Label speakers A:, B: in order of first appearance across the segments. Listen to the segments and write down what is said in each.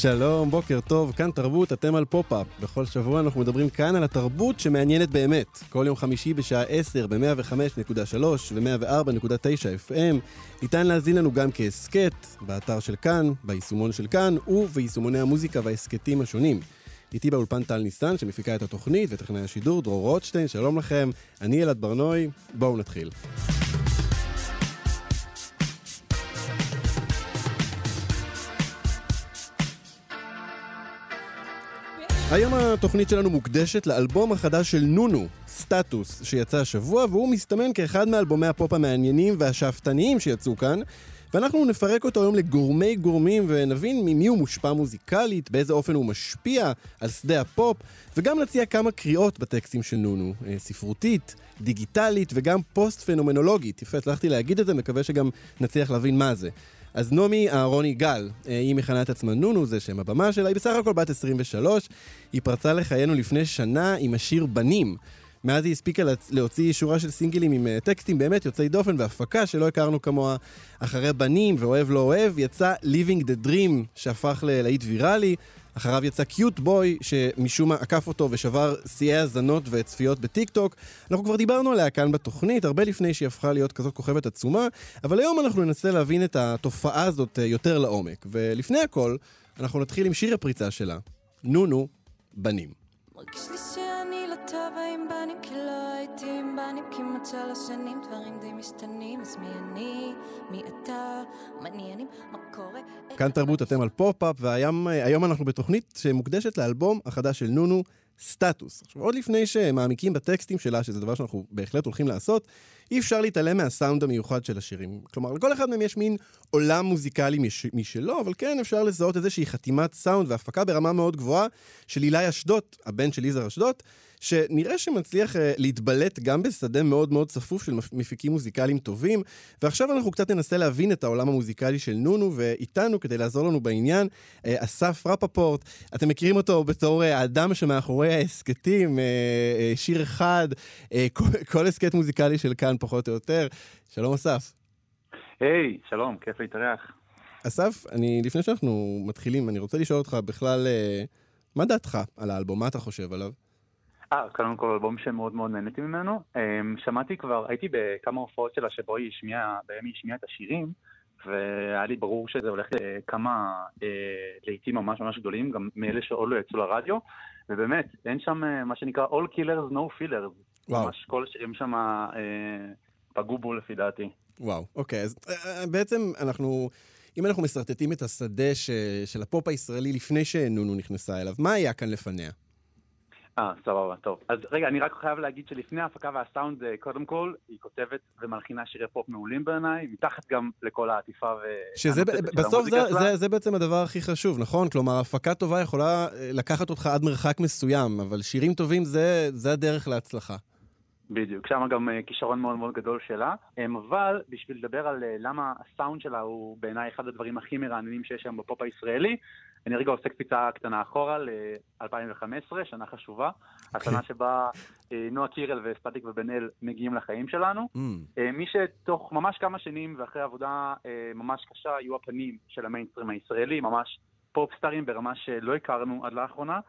A: שלום, בוקר טוב, כאן תרבות, אתם על פופ-אפ. בכל שבוע אנחנו מדברים כאן על התרבות שמעניינת באמת. כל יום חמישי בשעה 10 ב-105.3 ו-104.9 FM. ניתן להזין לנו גם כהסכת, באתר של כאן, ביישומון של כאן, וביישומוני המוזיקה וההסכתים השונים. איתי באולפן טל ניסן, שמפיקה את התוכנית, וטכנאי השידור, דרור רוטשטיין, שלום לכם. אני אלעד ברנועי, בואו נתחיל. היום התוכנית שלנו מוקדשת לאלבום החדש של נונו, סטטוס, שיצא השבוע, והוא מסתמן כאחד מאלבומי הפופ המעניינים והשאפתניים שיצאו כאן. ואנחנו נפרק אותו היום לגורמי גורמים ונבין ממי הוא מושפע מוזיקלית, באיזה אופן הוא משפיע על שדה הפופ, וגם נציע כמה קריאות בטקסטים של נונו, אה, ספרותית, דיגיטלית וגם פוסט-פנומנולוגית. יפה, הצלחתי להגיד את זה, מקווה שגם נצליח להבין מה זה. אז נעמי אהרוני גל, אה, היא מכנה את עצמה נונו, זה שם הבמה שלה, היא בסך הכל בת 23, היא פרצה לחיינו לפני שנה עם השיר בנים. מאז היא הספיקה להוציא שורה של סינגלים עם אה, טקסטים באמת יוצאי דופן והפקה שלא הכרנו כמוה אחרי בנים ואוהב לא אוהב, יצא Living the Dream שהפך ללהיט ויראלי, אחריו יצא קיוט בוי, שמשום מה עקף אותו ושבר שיאי האזנות וצפיות בטיק טוק. אנחנו כבר דיברנו עליה כאן בתוכנית, הרבה לפני שהיא הפכה להיות כזאת כוכבת עצומה, אבל היום אנחנו ננסה להבין את התופעה הזאת אה, יותר לעומק. ולפני הכל, אנחנו נתחיל עם שיר הפריצה שלה, נונו, בנים. מרגיש לי שאני לא טובה עם בנים כי לא הייתי עם בנים כמעט שלוש שנים דברים די משתנים. אז מי אני, מי אתה, מעניינים, מה קורה? כאן תרבות אתם על פופ-אפ והיום אנחנו בתוכנית שמוקדשת לאלבום החדש של נונו סטטוס. עכשיו עוד לפני שמעמיקים בטקסטים שלה שזה דבר שאנחנו בהחלט הולכים לעשות אי אפשר להתעלם מהסאונד המיוחד של השירים. כלומר, לכל אחד מהם יש מין עולם מוזיקלי מש... משלו, אבל כן אפשר לזהות איזושהי חתימת סאונד והפקה ברמה מאוד גבוהה של אילי אשדוד, הבן של יזהר אשדוד, שנראה שמצליח uh, להתבלט גם בשדה מאוד מאוד צפוף של מפיקים מוזיקליים טובים. ועכשיו אנחנו קצת ננסה להבין את העולם המוזיקלי של נונו, ואיתנו, כדי לעזור לנו בעניין, uh, אסף רפפורט. אתם מכירים אותו בתור uh, האדם שמאחורי ההסכתים, שיר אחד, כל הסכת מוזיקלי של כאן פחות או יותר. שלום אסף.
B: היי, hey, שלום, כיף להתארח.
A: אסף, אני, לפני שאנחנו מתחילים, אני רוצה לשאול אותך בכלל, מה דעתך על האלבום? מה אתה חושב עליו?
B: אה, קודם כל אלבום שמאוד מאוד נהניתי ממנו. אמ, שמעתי כבר, הייתי בכמה הופעות שלה שבו היא השמיעה, בהם היא השמיעה את השירים, והיה לי ברור שזה הולך לכמה אה, לעיתים ממש ממש גדולים, גם מאלה שעוד לא יצאו לרדיו, ובאמת, אין שם אה, מה שנקרא All Killers No Fillers. וואו. ממש כל השירים שם אה, פגעו בו לפי דעתי.
A: וואו, אוקיי, אז אה, בעצם אנחנו... אם אנחנו משרטטים את השדה ש, של הפופ הישראלי לפני שנונו נכנסה אליו, מה היה כאן לפניה?
B: אה, סבבה, טוב. אז רגע, אני רק חייב להגיד שלפני ההפקה והסאונד, אה, קודם כל, היא כותבת ומלחינה שירי פופ מעולים בעיניי, מתחת גם לכל העטיפה ו...
A: שזה בסוף זה, זה, זה בעצם הדבר הכי חשוב, נכון? כלומר, הפקה טובה יכולה אה, לקחת אותך עד מרחק מסוים, אבל שירים טובים זה, זה הדרך להצלחה.
B: בדיוק, שם גם אה, כישרון מאוד מאוד גדול שלה, אבל בשביל לדבר על למה הסאונד שלה הוא בעיניי אחד הדברים הכי מרעננים שיש היום בפופ הישראלי, אני רגע עושה קפיצה קטנה אחורה ל-2015, שנה חשובה, okay. השנה אוקיי. שבה אה, נועה קירל וסטטיק ובן אל מגיעים לחיים שלנו. Mm. אה, מי שתוך ממש כמה שנים ואחרי עבודה אה, ממש קשה יהיו הפנים של המיינסטרים הישראלי, ממש פופסטארים ברמה שלא הכרנו עד לאחרונה.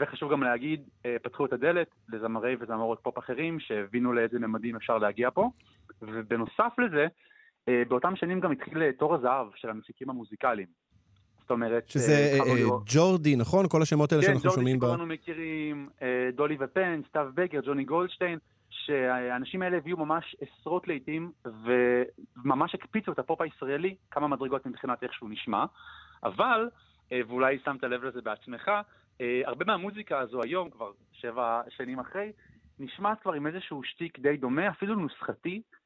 B: וחשוב גם להגיד, פתחו את הדלת לזמרי וזמרות פופ אחרים שהבינו לאיזה ממדים אפשר להגיע פה. ובנוסף לזה, באותם שנים גם התחיל תור הזהב של המפיקים המוזיקליים.
A: זאת אומרת... שזה אה, אה, ג'ורדי, נכון? כל השמות האלה
B: כן,
A: שאנחנו שומעים ב...
B: כן, ג'ורדי שכולנו מכירים, אה, דולי ופן, סתיו בקר, ג'וני גולדשטיין, שהאנשים האלה הביאו ממש עשרות להיטים, וממש הקפיצו את הפופ הישראלי כמה מדרגות מבחינת איך שהוא נשמע. אבל, ואולי שמת לב לזה בעצמך, הרבה מהמוזיקה הזו היום, כבר שבע שנים אחרי, נשמעת כבר עם איזשהו שטיק די דומה, אפילו נוסחתי, אה,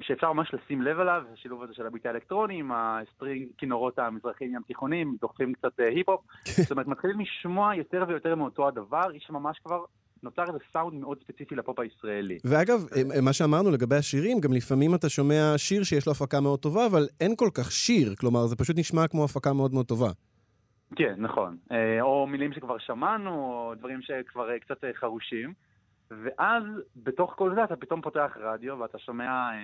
B: שאפשר ממש לשים לב אליו, השילוב הזה של הביט האלקטרוני עם ה string כינורות המזרחיים ים תיכונים, דוחפים קצת אה, היפ-הופ, זאת אומרת מתחילים לשמוע יותר ויותר מאותו הדבר, יש ממש כבר נוצר איזה סאונד מאוד ספציפי לפופ הישראלי.
A: ואגב, אה, מה שאמרנו לגבי השירים, גם לפעמים אתה שומע שיר שיש לו הפקה מאוד טובה, אבל אין כל כך שיר, כלומר זה פשוט נשמע כמו הפקה מאוד מאוד טובה.
B: כן, נכון. או מילים שכבר שמענו, או דברים שכבר קצת חרושים. ואז בתוך כל זה אתה פתאום פותח רדיו ואתה שומע אה,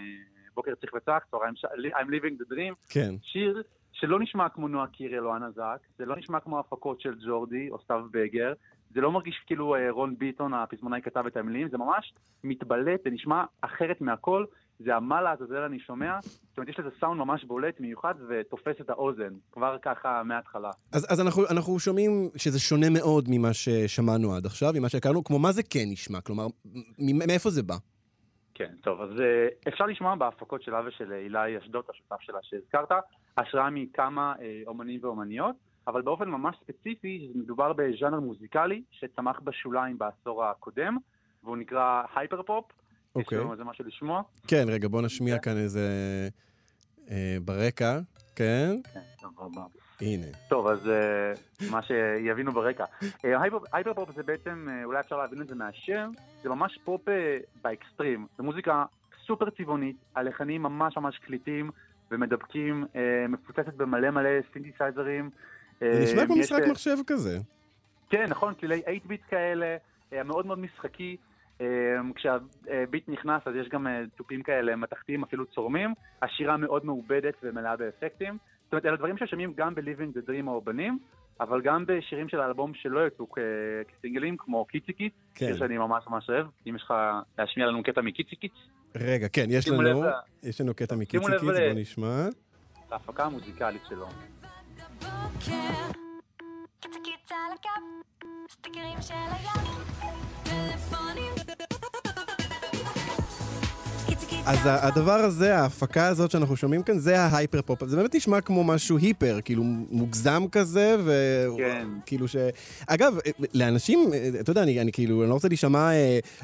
B: בוקר צריך וצח, צהריים. I'm living the dream,
A: כן.
B: שיר שלא נשמע כמו נועה קירל או אנה זק, זה לא נשמע כמו הפקות של ג'ורדי או סתיו בגר, זה לא מרגיש כאילו אה, רון ביטון הפזמונאי כתב את המילים, זה ממש מתבלט, זה נשמע אחרת מהכל, זה המה לעזאזל אני שומע, זאת אומרת יש לזה סאונד ממש בולט, מיוחד, ותופס את האוזן, כבר ככה מההתחלה.
A: אז, אז אנחנו, אנחנו שומעים שזה שונה מאוד ממה ששמענו עד עכשיו, ממה שהכרנו, כמו מה זה כן נשמע? כלומר, מאיפה זה בא?
B: כן, טוב, אז אה, אפשר לשמוע בהפקות שלה ושל אילי אשדוד, השותף שלה שהזכרת, השראה מכמה אה, אומנים ואומניות, אבל באופן ממש ספציפי, מדובר בז'אנר מוזיקלי שצמח בשוליים בעשור הקודם, והוא נקרא הייפר פופ.
A: אוקיי.
B: יש לנו איזה משהו לשמוע?
A: כן, רגע, בוא נשמיע כאן איזה... אה, ברקע, כן?
B: כן, סבבה.
A: הנה.
B: טוב, אז uh, מה שיבינו ברקע. hyper pop זה בעצם, uh, אולי אפשר להבין את זה מהשם, זה ממש פופ uh, באקסטרים. זו מוזיקה סופר צבעונית, הלחנים ממש ממש קליטים ומדבקים, uh, מפוצצת במלא מלא סינתסייזרים.
A: זה נשמע כמו משחק מחשב כזה.
B: כן, נכון, צלילי 8 ביט כאלה, מאוד מאוד משחקי. כשהביט נכנס אז יש גם תופים כאלה מתכתיים, אפילו צורמים. השירה מאוד מעובדת ומלאה באפקטים. זאת אומרת, אלה דברים ששומעים גם ב-Living the Dream או בנים, אבל גם בשירים של האלבום שלא יצאו כסינגלים, כמו קיצי קיץ,
A: כן.
B: שיר שאני ממש ממש אוהב. אם יש לך להשמיע לנו קטע מקיצי קיץ.
A: רגע, כן, יש לנו, יש לנו קטע מקיצי קיץ, בוא נשמע.
B: להפקה המוזיקלית שלו.
C: קיצה על הקו, סטיקרים של הים, טלפונים
A: אז הדבר הזה, ההפקה הזאת שאנחנו שומעים כאן, זה ההייפר פופ. זה באמת נשמע כמו משהו היפר, כאילו מוגזם כזה, וכאילו ש... אגב, לאנשים, אתה יודע, אני, אני כאילו, אני לא רוצה להישמע,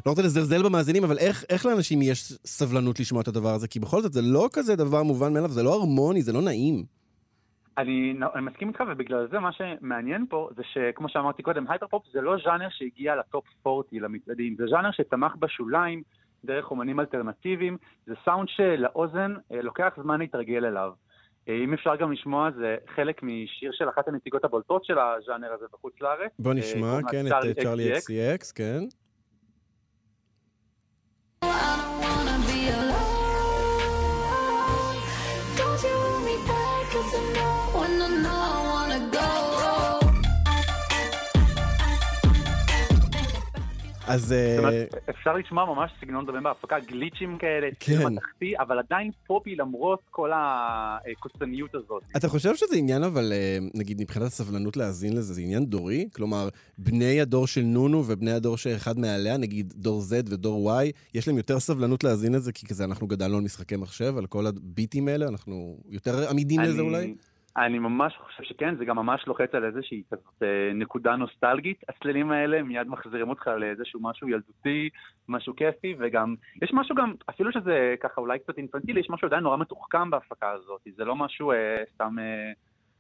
A: לא רוצה לזלזל במאזינים, אבל איך, איך לאנשים יש סבלנות לשמוע את הדבר הזה? כי בכל זאת, זה לא כזה דבר מובן מאליו, זה לא הרמוני, זה לא נעים.
B: אני, אני מסכים איתך, ובגלל זה מה שמעניין פה, זה שכמו שאמרתי קודם, hyper pop זה לא ז'אנר שהגיע ל top 40 למצעדים, זה ז'אנר שצמח בשוליים. דרך אומנים אלטרנטיביים, זה סאונד שלאוזן אה, לוקח זמן להתרגל אליו. אה, אם אפשר גם לשמוע, זה חלק משיר של אחת הנציגות הבולטות של הז'אנר הזה בחוץ לארץ.
A: בוא נשמע, אה, כן, את צ'ארלי אקס כן. Oh, Wanna know? אז...
B: זאת אומרת, אפשר לשמוע ממש סגנון דומה בהפקה, גליצ'ים כאלה,
A: כן.
B: מתכתי, אבל עדיין פופי למרות כל הקוצניות הזאת.
A: אתה חושב שזה עניין, אבל נגיד מבחינת הסבלנות להאזין לזה, זה עניין דורי? כלומר, בני הדור של נונו ובני הדור שאחד מעליה, נגיד דור Z ודור Y, יש להם יותר סבלנות להאזין לזה, כי כזה אנחנו גדלנו על משחקי מחשב, על כל הביטים האלה, אנחנו יותר עמידים לזה אולי?
B: אני ממש חושב שכן, זה גם ממש לוחץ על איזושהי כזאת אה, נקודה נוסטלגית. הצלילים האלה מיד מחזירים אותך לאיזשהו משהו ילדותי, משהו כיפי, וגם, יש משהו גם, אפילו שזה ככה אולי קצת אינפנטילי, יש משהו עדיין נורא מתוחכם בהפקה הזאת. זה לא משהו אה, סתם אה,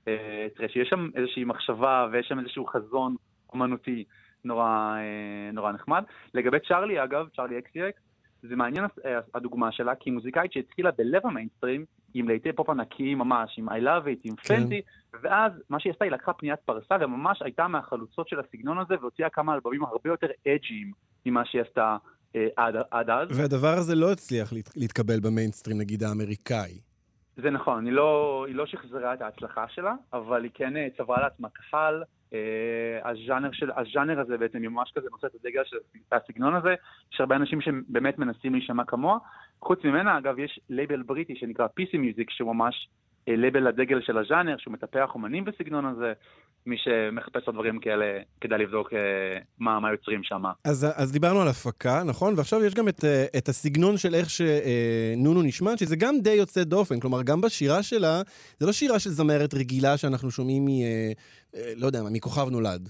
B: אה, טרשי, יש שם איזושהי מחשבה ויש שם איזשהו חזון אומנותי נורא, אה, נורא נחמד. לגבי צ'ארלי, אגב, צ'ארלי אקסי אקס, זה מעניין אה, הדוגמה שלה, כי היא מוזיקאית שהתחילה בלב המיינסטרים, עם להיטי פופ ענקיים ממש, עם I Love It, עם כן. פנטי, ואז מה שהיא עשתה, היא לקחה פניית פרסה, וממש הייתה מהחלוצות של הסגנון הזה, והוציאה כמה אלבומים הרבה יותר אג'יים ממה שהיא עשתה אה, עד, עד אז.
A: והדבר הזה לא הצליח להת, להתקבל במיינסטרים, נגיד האמריקאי.
B: זה נכון, היא לא, היא לא שחזרה את ההצלחה שלה, אבל היא כן אה, צברה לעצמה קהל. אה, הז'אנר, של, הז'אנר הזה בעצם היא ממש כזה נושא את הדגל של הסגנון הזה, יש הרבה אנשים שבאמת מנסים להישמע כמוה. חוץ ממנה, אגב, יש לייבל בריטי שנקרא PC Music, שהוא ממש אה, לייבל הדגל של הז'אנר, שהוא מטפח אומנים בסגנון הזה. מי שמחפש עוד דברים כאלה, כדאי לבדוק אה, מה, מה יוצרים שם.
A: אז, אז דיברנו על הפקה, נכון? ועכשיו יש גם את, אה, את הסגנון של איך שנונו נשמע, שזה גם די יוצא דופן. כלומר, גם בשירה שלה, זה לא שירה של זמרת רגילה שאנחנו שומעים מ... לא יודע מה, מכוכב נולד.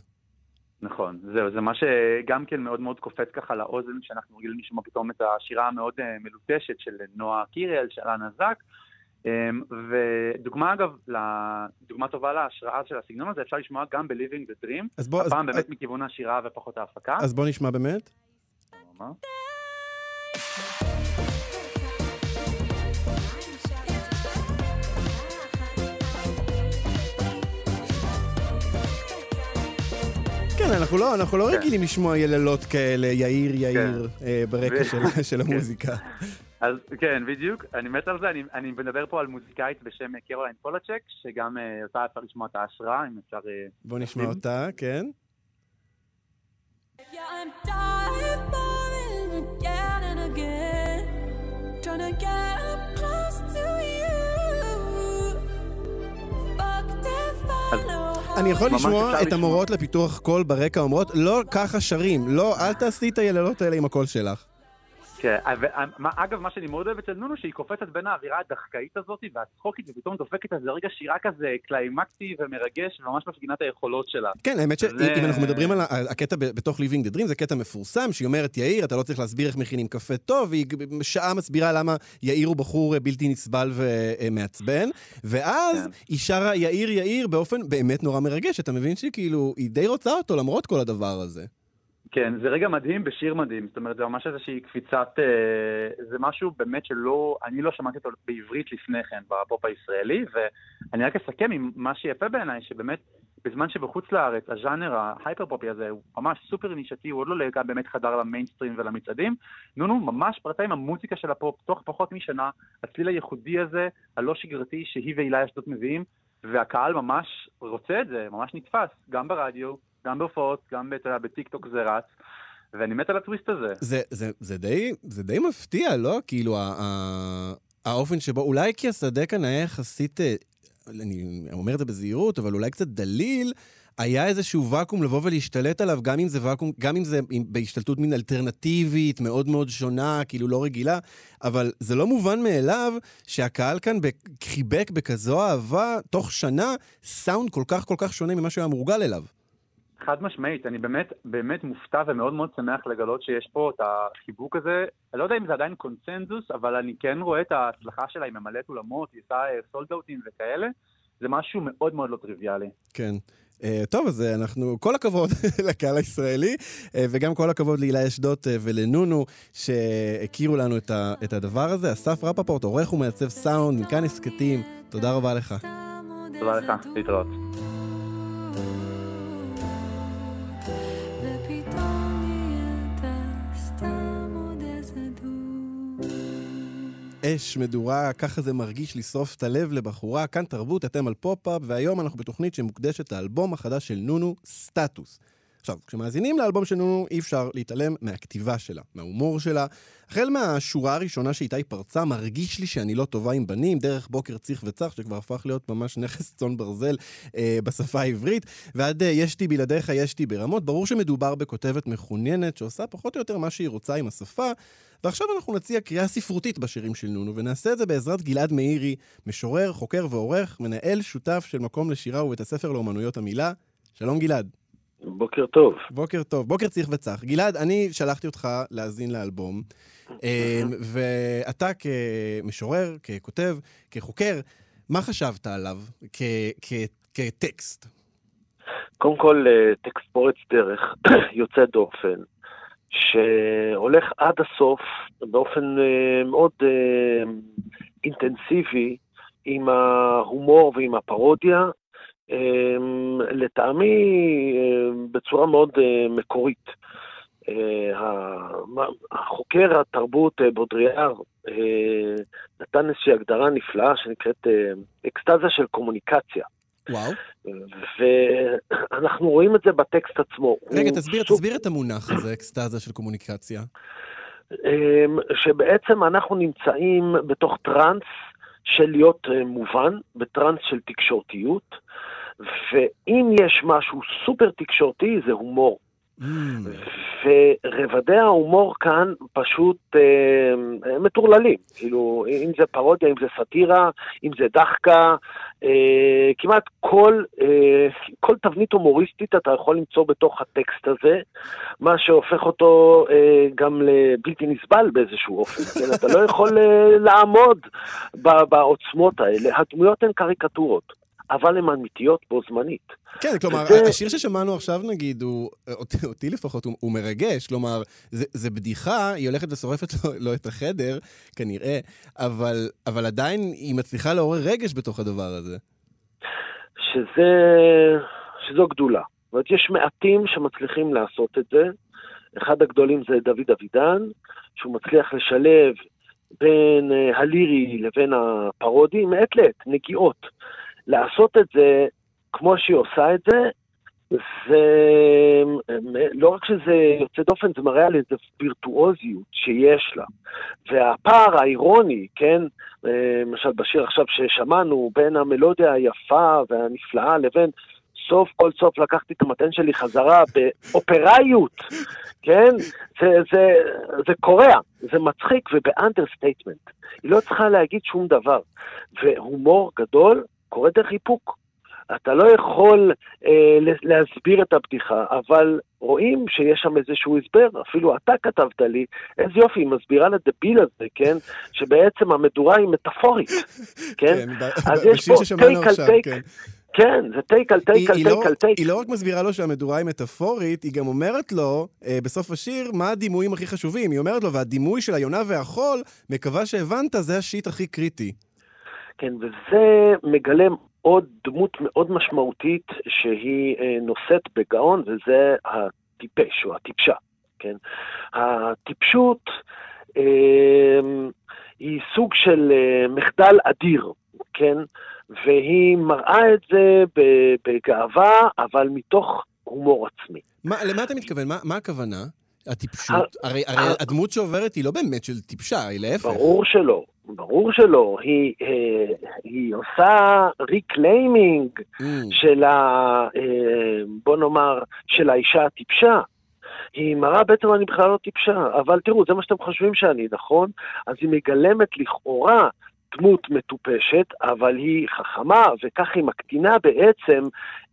B: נכון, זהו, זה מה שגם כן מאוד מאוד קופץ ככה לאוזן, שאנחנו רגילים לשמוע פתאום את השירה המאוד אה, מלוטשת של נועה קירל, של אנה זק. אמ, ודוגמה אגב, דוגמה טובה להשראה של הסגנון הזה, אפשר לשמוע גם ב-Living the Dream,
A: אז בוא, אז,
B: הפעם באמת
A: אז,
B: מכיוון השירה ופחות ההפקה.
A: אז בוא נשמע באמת. כן, אנחנו לא, אנחנו לא
B: כן.
A: רגילים לשמוע יללות כאלה, יאיר יאיר, אה, ברקע
B: ו-
A: של- של
B: כן.
A: המוזיקה.
B: אז כן, בדיוק, אני מת על זה, אני, אני מדבר פה על מוזיקאית בשם קרוליין פולצ'ק, שגם אה, אותה אפשר לשמוע את ההשראה, אם אפשר... אה,
A: בוא נשמע אותה, כן.
C: Yeah, I'm dying it again and again. Trying to get up close to you.
A: אני יכול לשמוע את. המורות לפיתוח קול ברקע אומרות, לא ככה שרים, לא, אל תעשי את היללות האלה עם הקול שלך.
B: כן, ו- מה- אגב, מה שאני מאוד אוהב אצל נונו, שהיא קופצת בין האווירה הדחקאית הזאת והצחוקית, ופתאום דופקת איזה רגע שירה כזה קליימקטי ומרגש, וממש מפגינה את היכולות שלה.
A: כן, האמת
B: זה-
A: שאם אנחנו מדברים על על הקטע בתוך Living the Dream, זה קטע מפורסם, שהיא אומרת, יאיר, אתה לא צריך להסביר איך מכינים קפה טוב, והיא שעה מסבירה למה יאיר הוא בחור אה, בלתי נסבל ומעצבן, ואז
B: כן.
A: היא שרה יאיר יאיר באופן באמת נורא מרגש, אתה מבין שכאילו, היא די רוצה אותו למרות כל הדבר הזה.
B: כן, זה רגע מדהים בשיר מדהים, זאת אומרת, זה ממש איזושהי קפיצת... אה, זה משהו באמת שלא... אני לא שמעתי אותו בעברית לפני כן, בפופ הישראלי, ואני רק אסכם עם מה שיפה בעיניי, שבאמת, בזמן שבחוץ לארץ, הז'אנר ההייפר-פופי הזה הוא ממש סופר נישתי, הוא עוד לא לגע באמת חדר למיינסטרים ולמצעדים, נונו ממש פרטה עם המוזיקה של הפופ, תוך פחות משנה, הצליל הייחודי הזה, הלא שגרתי, שהיא והילה אשדוד מביאים, והקהל ממש רוצה את זה, ממש נתפס, גם ברדיו, גם בהופעות, גם אתה יודע, בטיקטוק זה רץ, ואני מת על הטוויסט הזה.
A: זה, זה, זה, די, זה די מפתיע, לא? כאילו, ה, ה, האופן שבו, אולי כי השדה כאן היה יחסית, אה, אני אומר את זה בזהירות, אבל אולי קצת דליל, היה איזשהו ואקום לבוא ולהשתלט עליו, גם אם זה ואקום, גם אם זה עם- בהשתלטות מין אלטרנטיבית, מאוד מאוד שונה, כאילו לא רגילה, אבל זה לא מובן מאליו שהקהל כאן חיבק בכזו אהבה, תוך שנה, סאונד כל כך כל כך שונה ממה שהוא היה מורגל אליו.
B: חד משמעית, אני באמת, באמת מופתע ומאוד מאוד שמח לגלות שיש פה את החיבוק הזה. אני לא יודע אם זה עדיין קונצנזוס, אבל אני כן רואה את ההצלחה שלה, היא ממלאת אולמות, היא עושה סולדאוטים וכאלה. זה משהו מאוד מאוד לא טריוויאלי.
A: כן. Uh, טוב, אז uh, אנחנו, כל הכבוד לקהל הישראלי, uh, וגם כל הכבוד להילה אשדוד uh, ולנונו, שהכירו לנו את, ה, את הדבר הזה. אסף רפפורט, עורך ומעצב סאונד, מכאן הסכתים, תודה רבה לך.
B: תודה לך, להתראות.
A: אש, מדורה, ככה זה מרגיש לשרוף את הלב לבחורה. כאן תרבות, אתם על פופ-אפ, והיום אנחנו בתוכנית שמוקדשת לאלבום החדש של נונו, סטטוס. עכשיו, כשמאזינים לאלבום של נונו, אי אפשר להתעלם מהכתיבה שלה, מההומור שלה. החל מהשורה הראשונה שאיתה היא פרצה, מרגיש לי שאני לא טובה עם בנים, דרך בוקר צריך וצח, שכבר הפך להיות ממש נכס צאן ברזל אה, בשפה העברית, ועד אה, ישתי בלעדיך ישתי ברמות. ברור שמדובר בכותבת מחוננת, שעושה פחות או יותר מה שהיא רוצה עם השפה, ועכשיו אנחנו נציע קריאה ספרותית בשירים של נונו, ונעשה את זה בעזרת גלעד מאירי, משורר, חוקר ועורך, מנהל שותף של מקום לשירה ובית הספר לאומנויות המילה. שלום גלעד.
D: בוקר טוב.
A: בוקר טוב, בוקר צריך וצח. גלעד, אני שלחתי אותך להאזין לאלבום, אה, ואתה כמשורר, ככותב, כחוקר, מה חשבת עליו כ- כ- כטקסט?
D: קודם כל, אה, טקסט פורץ דרך, יוצא דופן, שהולך עד הסוף באופן אה, מאוד אה, אינטנסיבי עם ההומור ועם הפרודיה, לטעמי אה, בצורה מאוד אה, מקורית. אה, החוקר התרבות אה, בודריאר נתן איזושהי הגדרה נפלאה שנקראת אקסטזה של קומוניקציה.
A: וואו.
D: ואנחנו רואים את זה בטקסט עצמו.
A: רגע, תסביר,
D: סופ-
A: תסביר את המונח הזה, אקסטזה של קומוניקציה.
D: אמ, שבעצם אנחנו נמצאים בתוך טראנס של להיות מובן, בטראנס של תקשורתיות, ואם יש משהו סופר תקשורתי זה הומור.
A: Mm,
D: ורבדי ההומור כאן פשוט אה, מטורללים, כאילו, אם זה פרודיה, אם זה סאטירה, אם זה דחקה, אה, כמעט כל, אה, כל תבנית הומוריסטית אתה יכול למצוא בתוך הטקסט הזה, מה שהופך אותו אה, גם לבלתי נסבל באיזשהו אופן. כן? אתה לא יכול אה, לעמוד בעוצמות האלה. הדמויות הן קריקטורות, אבל הן אמיתיות בו זמנית.
A: כן, כלומר,
D: וזה-
A: השיר ששמענו עכשיו, נגיד, הוא, אותי, אותי לפחות, הוא, הוא מרגש. כלומר, זה, זה בדיחה, היא הולכת ושורפת לו, לו את החדר, כנראה, אבל, אבל עדיין היא מצליחה לעורר רגש בתוך הדבר הזה.
D: שזה, שזו גדולה. זאת אומרת, יש מעטים שמצליחים לעשות את זה. אחד הגדולים זה דוד אבידן, שהוא מצליח לשלב בין אה, הלירי לבין הפרודי, מעת לעת, נגיעות. לעשות את זה כמו שהיא עושה את זה, זה לא רק שזה יוצא דופן, זה מראה על איזו וירטואוזיות שיש לה. והפער האירוני, כן, למשל בשיר עכשיו ששמענו, בין המלודיה היפה והנפלאה לבין סוף כל סוף לקחתי את המתן שלי חזרה באופראיות, כן? זה, זה, זה קורע, זה מצחיק וב understatement. היא לא צריכה להגיד שום דבר. והומור גדול קורה דרך איפוק. אתה לא יכול אה, להסביר את הבדיחה, אבל רואים שיש שם איזשהו הסבר, אפילו אתה כתבת לי, איזה יופי, היא מסבירה לדביל הזה, כן, שבעצם המדורה היא מטאפורית, כן?
A: ב-
D: אז יש פה take על take,
A: כן.
D: כן, זה take על take על take על טייק.
A: היא לא רק מסבירה לו שהמדורה היא מטאפורית, היא גם אומרת לו, אה, בסוף השיר, מה הדימויים הכי חשובים. היא אומרת לו, והדימוי של היונה והחול, מקווה שהבנת, זה השיט הכי קריטי.
D: כן, וזה מגלם עוד דמות מאוד משמעותית שהיא אה, נושאת בגאון, וזה הטיפש או הטיפשה, כן? הטיפשות אה, היא סוג של אה, מחדל אדיר, כן? והיא מראה את זה בגאווה, אבל מתוך הומור עצמי.
A: מה, למה אתה מתכוון? מה, מה הכוונה? הטיפשות? הרי, הרי
D: ה-
A: הדמות שעוברת היא לא באמת של טיפשה, היא להפך.
D: ברור שלא, ברור שלא. היא, אה, היא עושה reclaiming
A: Mm.
D: של ה... אה, בוא נאמר, של האישה הטיפשה. היא מראה בעצם אני בכלל לא טיפשה, אבל תראו, זה מה שאתם חושבים שאני, נכון? אז היא מגלמת לכאורה דמות מטופשת, אבל היא חכמה, וכך היא מקטינה בעצם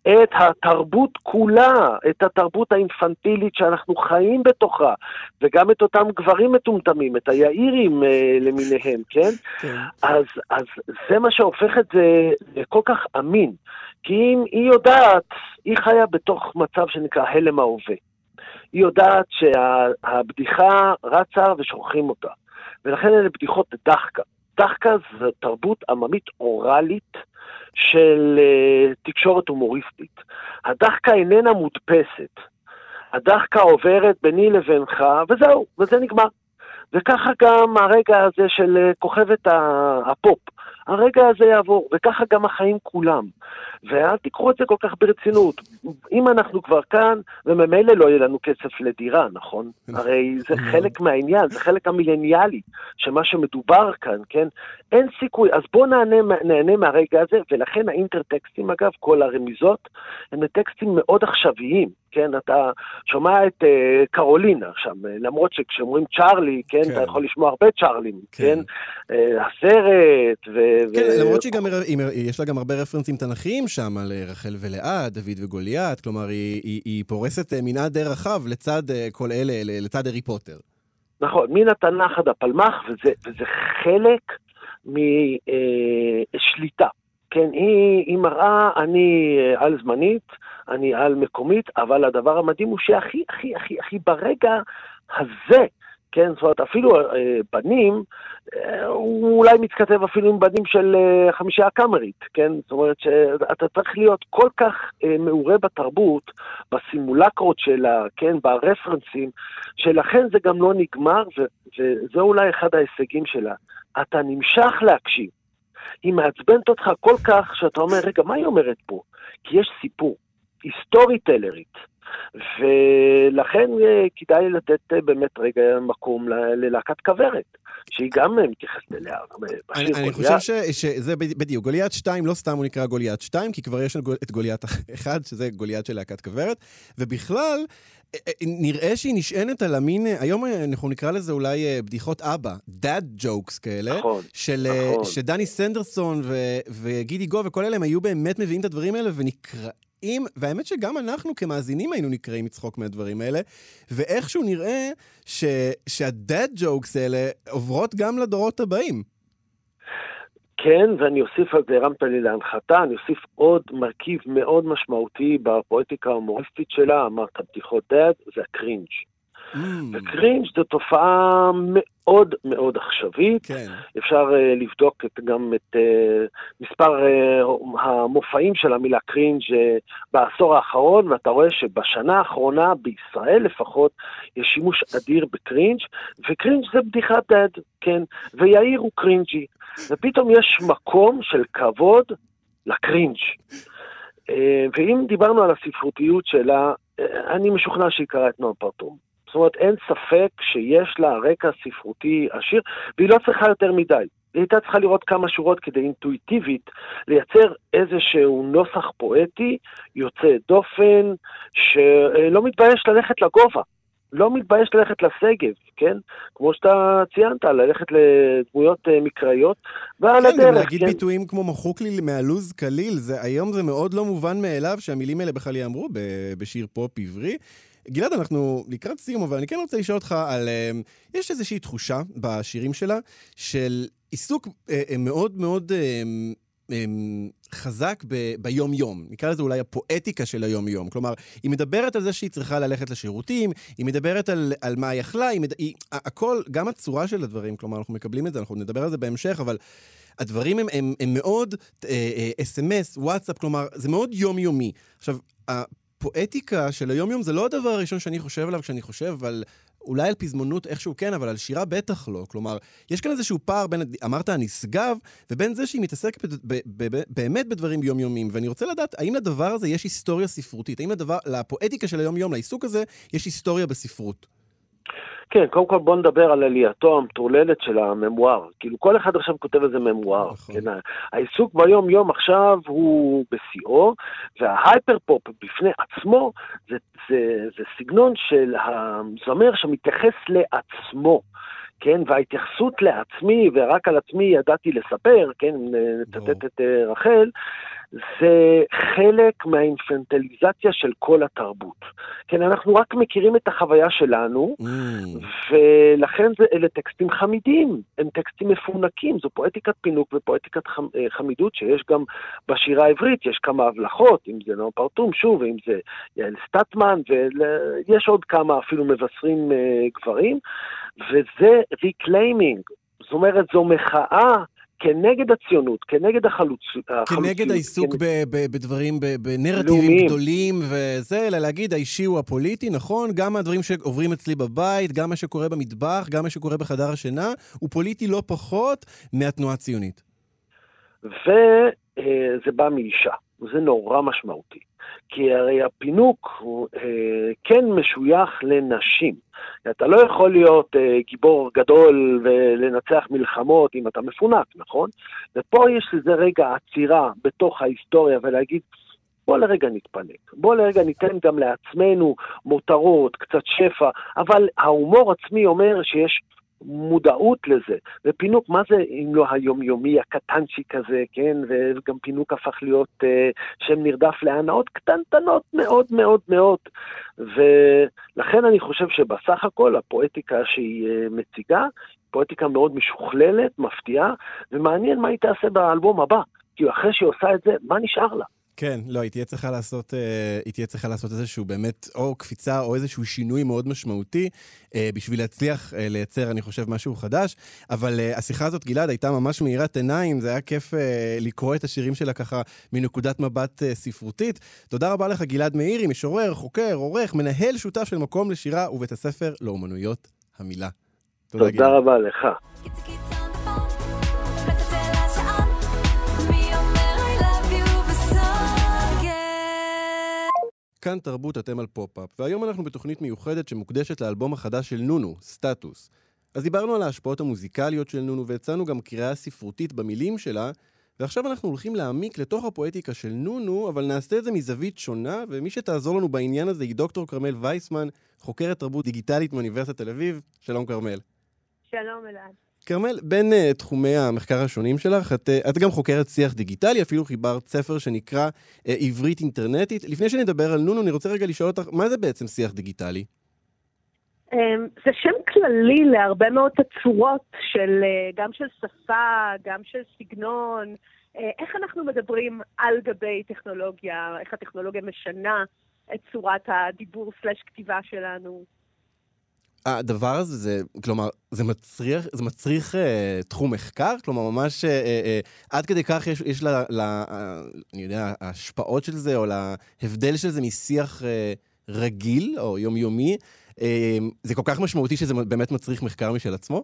D: את התרבות כולה, את התרבות האינפנטילית שאנחנו חיים בתוכה, וגם את אותם גברים מטומטמים, את היאירים אה, למיניהם, כן?
A: כן.
D: אז, אז זה מה שהופך את זה לכל כך אמין. כי אם היא יודעת, היא חיה בתוך מצב שנקרא הלם ההווה. היא יודעת שהבדיחה רצה ושוכחים אותה. ולכן אלה בדיחות דחקה. דחקה זו תרבות עממית אוראלית של uh, תקשורת הומוריסטית. הדחקה איננה מודפסת. הדחקה עוברת ביני לבינך, וזהו, וזה נגמר. וככה גם הרגע הזה של אה, כוכבת הפופ, הרגע הזה יעבור, וככה גם החיים כולם. ואל תיקחו את זה כל כך ברצינות. אם אנחנו כבר כאן, וממילא לא יהיה לנו כסף לדירה, נכון? הרי זה חלק מהעניין, זה חלק המילניאלי, שמה שמדובר כאן, כן? אין סיכוי. אז בואו נהנה, נהנה מהרגע הזה, ולכן האינטרטקסטים, אגב, כל הרמיזות, הם טקסטים מאוד עכשוויים, כן? אתה שומע את uh, קרולינה שם, אה, למרות שכשאומרים צ'ארלי, כן,
A: כן.
D: אתה יכול לשמוע הרבה צ'ארלים,
A: כן.
D: כן? Uh, הסרט, ו...
A: כן,
D: ו-
A: למרות שהיא גם, יש לה גם הרבה רפרנסים תנכיים שם על רחל ולאה, דוד וגוליית, כלומר, היא, היא, היא פורסת מנעד די רחב לצד כל אלה, לצד הארי פוטר.
D: נכון, מן התנ"ך עד הפלמ"ח, וזה, וזה חלק משליטה. כן, היא, היא מראה, אני על זמנית, אני על מקומית, אבל הדבר המדהים הוא שהכי, הכי, הכי, הכי ברגע הזה, כן, זאת אומרת, אפילו אה, בנים, אה, הוא אולי מתכתב אפילו עם בנים של אה, חמישייה קאמרית, כן? זאת אומרת שאתה צריך להיות כל כך אה, מעורה בתרבות, בסימולקרות שלה, כן, ברפרנסים, שלכן זה גם לא נגמר, ו- וזה אולי אחד ההישגים שלה. אתה נמשך להקשיב. היא מעצבנת אותך כל כך, שאתה אומר, רגע, מה היא אומרת פה? כי יש סיפור. היא סטורי טלרית. ולכן אה, כדאי לתת אה, באמת רגע מקום ללהקת כוורת, שהיא גם אה, מתייחסת אליה.
A: אני, אני. חושב ש, שזה בד- בדיוק, גוליית 2 לא סתם הוא נקרא גוליית 2, כי כבר יש את גוליית 1, שזה גוליית של להקת כוורת, ובכלל, אה, אה, נראה שהיא נשענת על המין, היום אנחנו נקרא לזה אולי בדיחות אבא, dad jokes כאלה,
D: נכון,
A: של,
D: נכון.
A: שדני סנדרסון ו, וגידי גו וכל אלה, הם היו באמת מביאים את הדברים האלה ונקראים, והאמת שגם אנחנו כמאזינים היינו נקראים מצחוק מהדברים האלה, ואיכשהו נראה ש, שהדאד ג'וקס האלה עוברות גם לדורות הבאים.
D: כן, ואני אוסיף על זה, הרמת לי להנחתה, אני אוסיף עוד מרכיב מאוד משמעותי בפואטיקה ההומוריסטית שלה, אמרת בדיחות דד, זה הקרינג'.
A: Mm,
D: וקרינג' זו תופעה מאוד מאוד עכשווית.
A: כן.
D: אפשר uh, לבדוק את, גם את uh, מספר uh, המופעים של המילה cringe uh, בעשור האחרון, ואתה רואה שבשנה האחרונה, בישראל לפחות, יש שימוש אדיר ב cringe, ו cringe זה בדיחת dad, כן, ויאיר הוא cringy, ופתאום יש מקום של כבוד ל cringe. Uh, ואם דיברנו על הספרותיות שלה, אני משוכנע שהיא קראה את נועם פרתום. זאת אומרת, אין ספק שיש לה רקע ספרותי עשיר, והיא לא צריכה יותר מדי. היא הייתה צריכה לראות כמה שורות כדי אינטואיטיבית לייצר איזשהו נוסח פואטי יוצא דופן, שלא מתבייש ללכת לגובה. לא מתבייש ללכת לשגב, כן? כמו שאתה ציינת, ללכת לדמויות אה, מקראיות, ועל
A: כן, גם
D: הדרך,
A: להגיד
D: כן.
A: ביטויים כמו מחוק לי מהלוז קליל, זה, היום זה מאוד לא מובן מאליו שהמילים האלה בכלל ייאמרו ב- בשיר פופ עברי. גלעד, אנחנו לקראת סיום, אבל אני כן רוצה לשאול אותך על... אה, יש איזושהי תחושה בשירים שלה של עיסוק אה, אה, מאוד מאוד אה, אה, חזק ב- ביום-יום. נקרא לזה אולי הפואטיקה של היום-יום. כלומר, היא מדברת על זה שהיא צריכה ללכת לשירותים, היא מדברת על, על מה היא יכלה, היא, מד... היא... הכל, גם הצורה של הדברים, כלומר, אנחנו מקבלים את זה, אנחנו נדבר על זה בהמשך, אבל הדברים הם, הם, הם מאוד אס.אם.אס, וואטסאפ, כלומר, זה מאוד יומיומי. עכשיו, הפואטיקה של היום-יום זה לא הדבר הראשון שאני חושב עליו כשאני חושב על... אולי על פזמונות איכשהו כן, אבל על שירה בטח לא. כלומר, יש כאן איזשהו פער בין, אמרת הנשגב, ובין זה שהיא מתעסקת ב- ב- ב- באמת בדברים יומיומיים. ואני רוצה לדעת, האם לדבר הזה יש היסטוריה ספרותית? האם לדבר, לפואטיקה של היום-יום, לעיסוק הזה, יש היסטוריה בספרות?
D: כן, קודם כל בוא נדבר על עלייתו המטורללת של הממואר. כאילו, כל אחד עכשיו כותב איזה ממואר.
A: נכון.
D: כן, העיסוק ביום-יום עכשיו הוא בשיאו, וההייפר-פופ בפני עצמו זה, זה, זה סגנון של הזמר שמתייחס לעצמו. כן, וההתייחסות לעצמי, ורק על עצמי ידעתי לספר, כן, נצטט את אה, רחל, זה חלק מהאינפנטליזציה של כל התרבות. כן, אנחנו רק מכירים את החוויה שלנו,
A: Mm,
D: ולכן זה, אלה טקסטים חמידים, הם טקסטים מפונקים, זו פואטיקת פינוק ופואטיקת חמ, אה, חמידות שיש גם בשירה העברית, יש כמה הבלחות, אם זה נועם פרתום, שוב, אם זה יעל סטטמן, ויש עוד כמה אפילו משוררים אה, גברים, וזה reclaiming, זאת אומרת, זו מחאה כנגד הציונות, כנגד החלוצ... החלוציות.
A: כנגד העיסוק ב- ב- בדברים, ב- בנרטיבים
D: לאומיים.
A: גדולים וזה, אלא להגיד האישי הוא הפוליטי, נכון? גם הדברים שעוברים אצלי בבית, גם מה שקורה במטבח, גם מה שקורה בחדר השינה, הוא פוליטי לא פחות מהתנועה הציונית.
D: וזה בא מאישה, וזה נורא משמעותי. כי הרי הפינוק הוא אה, כן משוייך לנשים. אתה לא יכול להיות אה, גיבור גדול ולנצח מלחמות אם אתה מפונק, נכון? ופה יש לזה רגע עצירה בתוך ההיסטוריה ולהגיד, בוא לרגע נתפנק, בוא לרגע ניתן גם לעצמנו מותרות, קצת שפע, אבל ההומור עצמי אומר שיש מודעות לזה. ופינוק, מה זה אם לא היומיומי הקטנצ'יק הזה, כן? וגם פינוק הפך להיות אה, שם נרדף להנאות קטנטנות מאוד מאוד מאוד. ולכן אני חושב שבסך הכל הפואטיקה שהיא אה, מציגה, פואטיקה מאוד משוכללת, מפתיעה, ומעניין מה היא תעשה באלבום הבא. כי אחרי שהיא עושה את זה, מה נשאר לה?
A: כן, לא, היא תהיה צריכה לעשות, אה, היא תהיה צריכה לעשות איזשהו באמת, או קפיצה או איזשהו שינוי מאוד משמעותי, אה, בשביל להצליח אה, לייצר, אני חושב, משהו חדש. אבל אה, השיחה הזאת, גלעד, הייתה ממש מאירת עיניים, זה היה כיף אה, לקרוא את השירים שלה ככה מנקודת מבט אה, ספרותית. תודה רבה לך, גלעד מאירי, משורר, חוקר, עורך, מנהל שותף של מקום לשירה ובית הספר לאומנויות המילה. תודה,
D: תודה
A: גלעד.
D: רבה לך.
A: כאן תרבות אתם על פופ-אפ, והיום אנחנו בתוכנית מיוחדת שמוקדשת לאלבום החדש של נונו, סטטוס. אז דיברנו על ההשפעות המוזיקליות של נונו והצענו גם קריאה ספרותית במילים שלה, ועכשיו אנחנו הולכים להעמיק לתוך הפואטיקה של נונו, אבל נעשה את זה מזווית שונה, ומי שתעזור לנו בעניין הזה היא דוקטור כרמל וייסמן, חוקרת תרבות דיגיטלית מאוניברסיטת תל אביב. שלום כרמל.
E: שלום אלעד.
A: כרמל, בין uh, תחומי המחקר השונים שלך, את, uh, את גם חוקרת שיח דיגיטלי, אפילו חיברת ספר שנקרא uh, עברית אינטרנטית. לפני שנדבר על נונו, אני רוצה רגע לשאול אותך, מה זה בעצם שיח דיגיטלי?
E: אמ, זה שם כללי להרבה מאוד תצורות של, גם של שפה, גם של סגנון, איך אנחנו מדברים על גבי טכנולוגיה, איך הטכנולוגיה משנה את צורת הדיבור סלש כתיבה שלנו.
A: הדבר הזה, זה, כלומר, זה מצריך, זה מצריך אה, תחום מחקר? כלומר, ממש אה, אה, עד כדי כך יש, יש לה, לה, אה, אני יודע, ההשפעות של זה, או להבדל של זה משיח אה, רגיל או יומיומי, אה, זה כל כך משמעותי שזה באמת מצריך מחקר משל עצמו?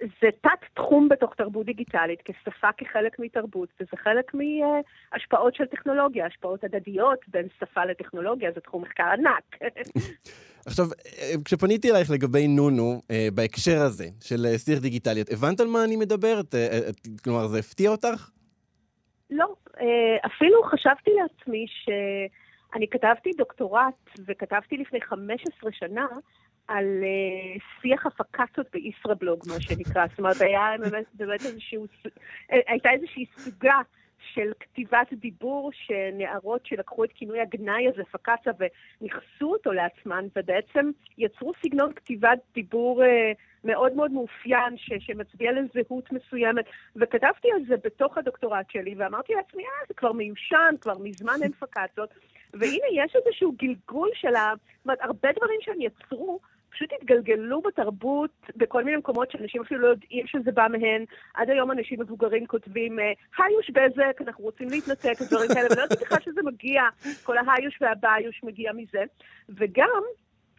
E: זה תת-תחום בתוך תרבות דיגיטלית, כשפה כחלק מתרבות, וזה חלק מהשפעות של טכנולוגיה, השפעות הדדיות בין שפה לטכנולוגיה, זה תחום מחקר ענק.
A: עכשיו, אה, כשפניתי אלייך לגבי נונו, אה, בהקשר הזה של אה, שיח דיגיטלי, את הבנת על מה אני מדברת? כלומר, זה הפתיע אותך?
E: לא, אפילו חשבתי לעצמי שאני כתבתי דוקטורט, וכתבתי לפני 15 שנה, על uh, שיח הפקציות בישראבלוג, מה שנקרא. זאת אומרת, היה באמת, באמת איזשהו, הייתה איזושהי סוגה של כתיבת דיבור שנערות שלקחו את כינוי הגנאי הזה, פקצה, וניכסו אותו לעצמן, ובעצם יצרו סגנון כתיבת דיבור uh, מאוד מאוד מאופיין, ש, שמצביע לזהות מסוימת, וכתבתי על זה בתוך הדוקטורט שלי, ואמרתי לעצמי, אה, זה כבר מיושן, כבר מזמן אין פקצות, והנה יש איזשהו גלגול של ה... זאת אומרת, הרבה דברים שהם יצרו, פשוט התגלגלו בתרבות בכל מיני מקומות שאנשים אפילו לא יודעים שזה בא מהן. עד היום אנשים מבוגרים כותבים, היוש בזק, אנחנו רוצים להתנתק, דברים כאלה, ולא יודעת בכלל שזה מגיע, כל ההיוש והביוש מגיע מזה. וגם,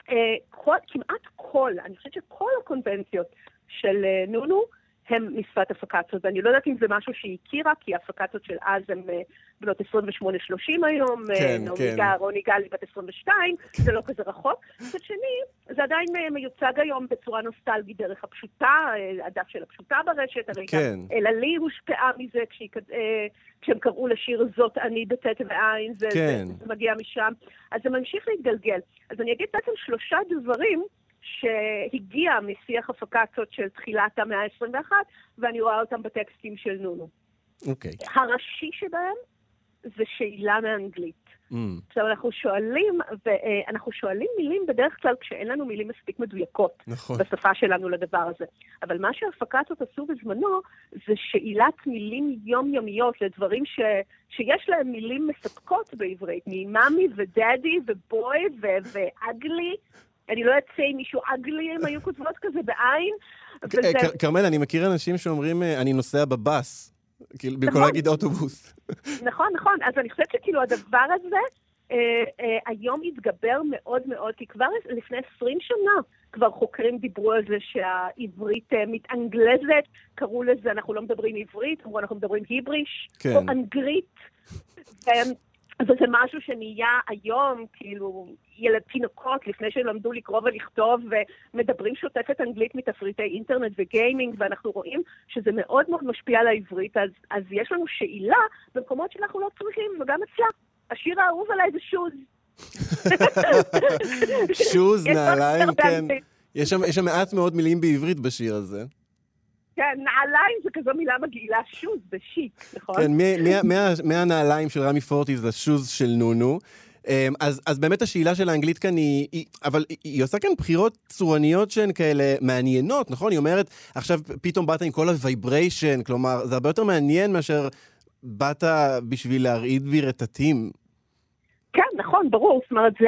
E: אה, כל, כמעט כל, אני חושבת שכל הקונבנציות של אה, נונו, הם משפת הפקציות, ואני לא יודעת אם זה משהו שהיא הכירה, כי הפקציות של אז הן אה, בנות 28-30 היום,
A: כן, כן.
E: גל, רוני גל בת 22, כן. זה לא כזה רחוק. מצד שני, זה עדיין אה, מיוצג היום בצורה נוסטלגית דרך הפשוטה, אה, הדף של הפשוטה ברשת, הרי
A: כן.
E: גם אלעלי הושפעה מזה כשהיא, כשהם קראו לשיר זאת אני בט' ועין, זה,
A: כן.
E: זה, זה מגיע משם. אז זה ממשיך להתגלגל. אז אני אגיד בעצם שלושה דברים שהגיע משיח הפקציות של תחילת המאה ה-21, ואני רואה אותם בטקסטים של נונו.
A: אוקיי. Okay.
E: הראשי שבהם זה שאלה מאנגלית. Mm. עכשיו, אנחנו שואלים, ואנחנו שואלים מילים בדרך כלל כשאין לנו מילים מספיק מדויקות
A: נכון.
E: בשפה שלנו לדבר הזה. אבל מה שהפקציות עשו בזמנו, זה שאלת מילים יומיומיות לדברים ש, שיש להם מילים מספקות בעברית, ממאמי ודדי ובוי ואגלי. אני לא אצא עם מישהו אגלי, הם היו כותבות כזה בעין.
A: כרמל, אני מכיר אנשים שאומרים, אה, אני נוסע בבאס, כאילו, במקום להגיד אוטובוס.
E: נכון, נכון. אז אני חושבת שכאילו הדבר הזה אה, אה, היום התגבר מאוד מאוד, כי כבר לפני 20 שנה כבר חוקרים דיברו על זה שהעברית מתאנגלזת, קראו לזה, אנחנו לא מדברים עברית, אמרו אנחנו מדברים היבריש,
A: כן.
E: או אנגלית. וזה משהו שנהיה היום, כאילו, ילד תינוקות, לפני שהם למדו לקרוא ולכתוב, ומדברים שוטפת אנגלית מתפריטי אינטרנט וגיימינג, ואנחנו רואים שזה מאוד מאוד משפיע על העברית, אז, אז יש לנו שאלה במקומות שאנחנו לא צריכים, וגם אצלה. השיר האהוב עליי זה שוז.
A: שוז, נעליים, כן. יש שם, יש שם מעט מאוד מילים בעברית בשיר הזה.
E: כן, נעליים זה כזו מילה מגעילה, שוז, זה שיק, נכון?
A: כן, מהנעליים של רמי פורטי זה שוז של נונו. אז, אז באמת השאלה של האנגלית כאן היא, היא אבל היא, היא עושה כאן בחירות צורניות שהן כאלה מעניינות, נכון? היא אומרת, עכשיו פתאום באת עם כל הוויבריישן, כלומר, זה הרבה יותר מעניין מאשר באת בשביל להרעיד בי רטטים.
E: כן, נכון, ברור. זאת אומרת, זה,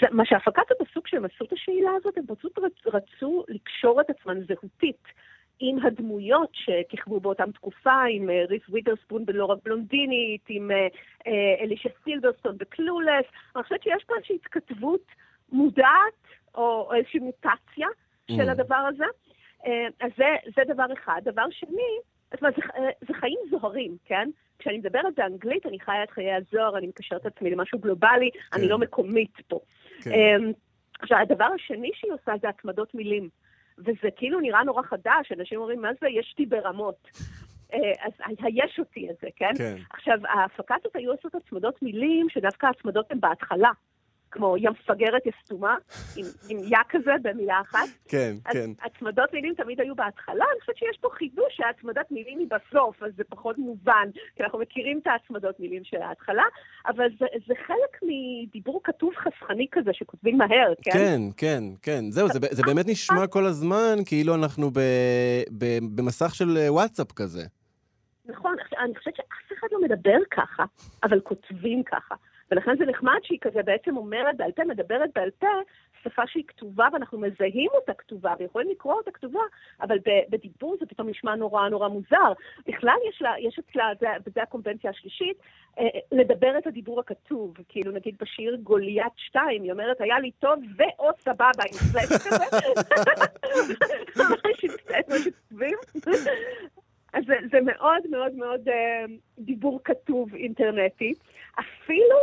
E: זה מה שהפקת הפסוק שהם עשו את השאלה הזאת, הם פשוט רצו לקשור את עצמם זהותית. עם הדמויות שכיכבו באותם תקופה, עם אה, ריס ווידרספון בלא רק בלונדינית, עם אה, אה, אלישה סילברסטון בקלולס. אני חושבת שיש פה איזושהי התכתבות מודעת, או איזושהי מוטציה של mm. הדבר הזה. אז זה, זה דבר אחד. דבר שני, זאת אומרת, זה, זה חיים זוהרים, כן? כשאני מדברת באנגלית, אני חיה את חיי הזוהר, אני מקשרת את עצמי למשהו גלובלי,
A: כן.
E: אני לא מקומית פה.
A: כן.
E: עכשיו, הדבר השני שהיא עושה זה הצמדות מילים. וזה כאילו נראה נורא חדש, אנשים אומרים, מה זה יש אותי ברמות? אה, אז היש אותי הזה, כן?
A: כן.
E: עכשיו, ההפקציות היו עושות הצמדות מילים, שדווקא ההצמדות הן בהתחלה. כמו יא מפגרת יא סתומה, עם, עם יא כזה במילה אחת.
A: כן,
E: אז
A: כן.
E: הצמדות מילים תמיד היו בהתחלה, אני חושבת שיש פה חידוש שהצמדת מילים היא בסוף, אז זה פחות מובן, כי אנחנו מכירים את ההצמדות מילים של ההתחלה, אבל זה, זה חלק מדיבור כתוב חסכני כזה, שכותבים מהר, כן?
A: כן, כן, כן. זהו, זה, זה באמת נשמע כל הזמן כאילו אנחנו ב, ב, במסך של אה, וואטסאפ כזה.
E: נכון, אני חושבת שאף אחד לא מדבר ככה, אבל כותבים ככה. ולכן זה נחמד שהיא כזה בעצם אומרת בעל פה, מדברת בעל פה, שפה שהיא כתובה ואנחנו מזהים אותה כתובה ויכולים לקרוא אותה כתובה, אבל בדיבור זה פתאום נשמע נורא נורא מוזר. בכלל יש, לה, יש אצלה, זה, וזו הקונבנציה השלישית, אה, לדבר את הדיבור הכתוב. כאילו נגיד בשיר גוליית 2, היא אומרת, היה לי טוב ואו סבבה, עם סלאש כזה. ממש. אז זה, זה מאוד מאוד מאוד אה, דיבור כתוב אינטרנטי. אפילו,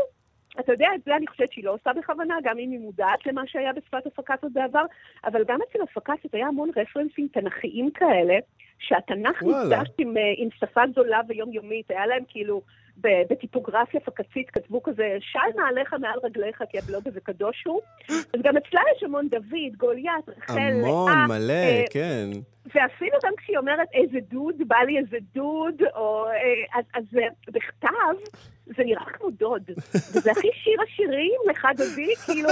E: אתה יודע, את זה אני חושבת שהיא לא עושה בכוונה, גם אם היא מודעת למה שהיה בשפת הפקציות בעבר, אבל גם אצל הפקציות היה המון רפרנסים תנכיים כאלה, שהתנ"ך. נפגש עם, אה, עם שפה זולה ויומיומית, היה להם כאילו, בטיפוגרפיה פקצית כתבו כזה, של נעליך מעל רגליך כי הבלוג הזה קדוש הוא. אז גם אצלה יש המון דוד, גוליית, רחל,
A: המון,
E: לאה,
A: מלא,
E: אה,
A: כן.
E: ואפילו גם כשהיא אומרת איזה דוד, בא לי איזה דוד, או... אה, אז, אז בכתב זה נראה כמו דוד. וזה הכי שיר השירים, לך דודי, כאילו...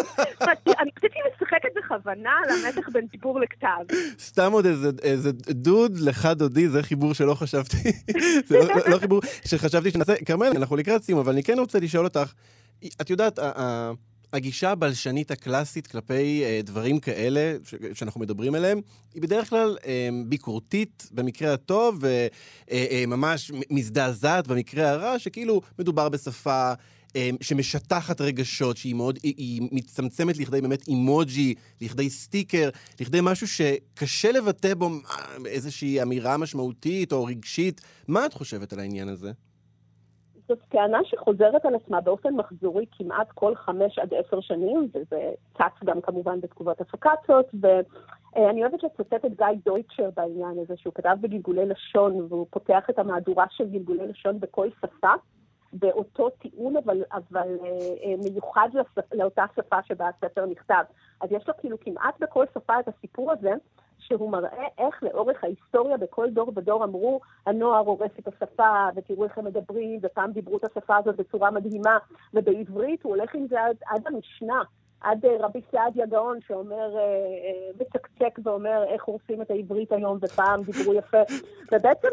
E: אני חושבת שהיא משחקת בכוונה על המתח בין דיבור לכתב.
A: סתם עוד איזה, דוד לך דודי, זה חיבור שלא חשבתי, זה לא, לא חיבור שחשבתי שנעשה. כרמל, אנחנו לקראת סיום, אבל אני כן רוצה לשאול אותך, את יודעת, הגישה הבלשנית הקלאסית כלפי אה, דברים כאלה, ש- שאנחנו מדברים עליהם, היא בדרך כלל אה, ביקורתית במקרה הטוב, וממש מזדעזעת במקרה הרע, שכאילו מדובר בשפה... אה, שמשטחת רגשות, שהיא מאוד, היא, היא מצטמצמת לכדי באמת אימוג'י, לכדי סטיקר, לכדי משהו שקשה לבטא בו אה, איזושהי אמירה משמעותית או רגשית. מה את חושבת על העניין הזה?
E: זאת טענה שחוזרת על עצמה באופן מחזורי כמעט כל חמש עד עשר שנים, וזה צץ גם כמובן בתגובות הפקציות, ואני אוהבת לצטט את גיא דויטשר בעניין הזה, שהוא כתב בגלגולי לשון, והוא פותח את המהדורה של גלגולי לשון בכל שפה, באותו טיעון, אבל, אבל אה, אה, מיוחד לאותה שפה שבה הספר נכתב. אז יש לו כאילו כמעט בכל שפה את הסיפור הזה, שהוא מראה איך לאורך ההיסטוריה בכל דור ודור אמרו, הנוער הורס את השפה, ותראו איך הם מדברים, ופעם דיברו את השפה הזאת בצורה מדהימה, ובעברית הוא הולך עם זה עד, עד המשנה. עד אה, רבי סעדיה גאון שאומר, אה, אה, מצקצק ואומר איך הורסים את העברית היום, ופעם דיברו יפה. ובעצם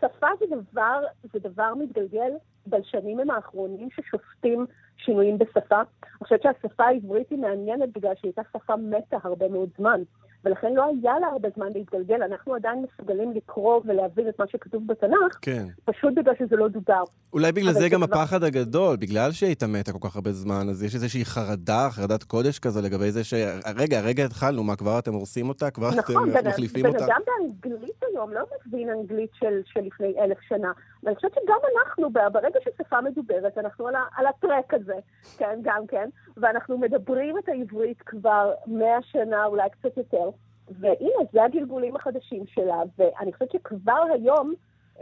E: שפה זה דבר, זה דבר מתגלגל בלשנים הם האחרונים ששופטים שינויים בשפה. אני חושבת שהשפה העברית היא מעניינת בגלל שהיא הייתה שפה מתה הרבה מאוד זמן. ולכן לא היה לה הרבה זמן להתגלגל. אנחנו עדיין מסוגלים לקרוא ולהבין את מה שכתוב בתנ"ך,
A: כן.
E: פשוט בגלל שזה לא דובר.
A: אולי בגלל זה גם
E: כבר-
A: הפחד הגדול, בגלל שהיא מתה כל כך הרבה זמן, אז יש איזושהי חרדה, חרדת קודש כזה לגבי זה ש... רגע, הרגע התחלנו, מה, כבר אתם הורסים אותה? כבר
E: נכון,
A: אתם
E: בן,
A: מחליפים
E: בן
A: אותה?
E: אדם באנגלית היום לא מבין אנגלית של, של לפני אלף שנה. ואני חושבת שגם אנחנו, ברגע ששפה מדוברת, אנחנו על, ה, על הטרק הזה, כן, גם כן, ואנחנו מדברים את העברית כבר מאה שנה, אולי קצת יותר, והנה, זה הגלגולים החדשים שלה, ואני חושבת שכבר היום,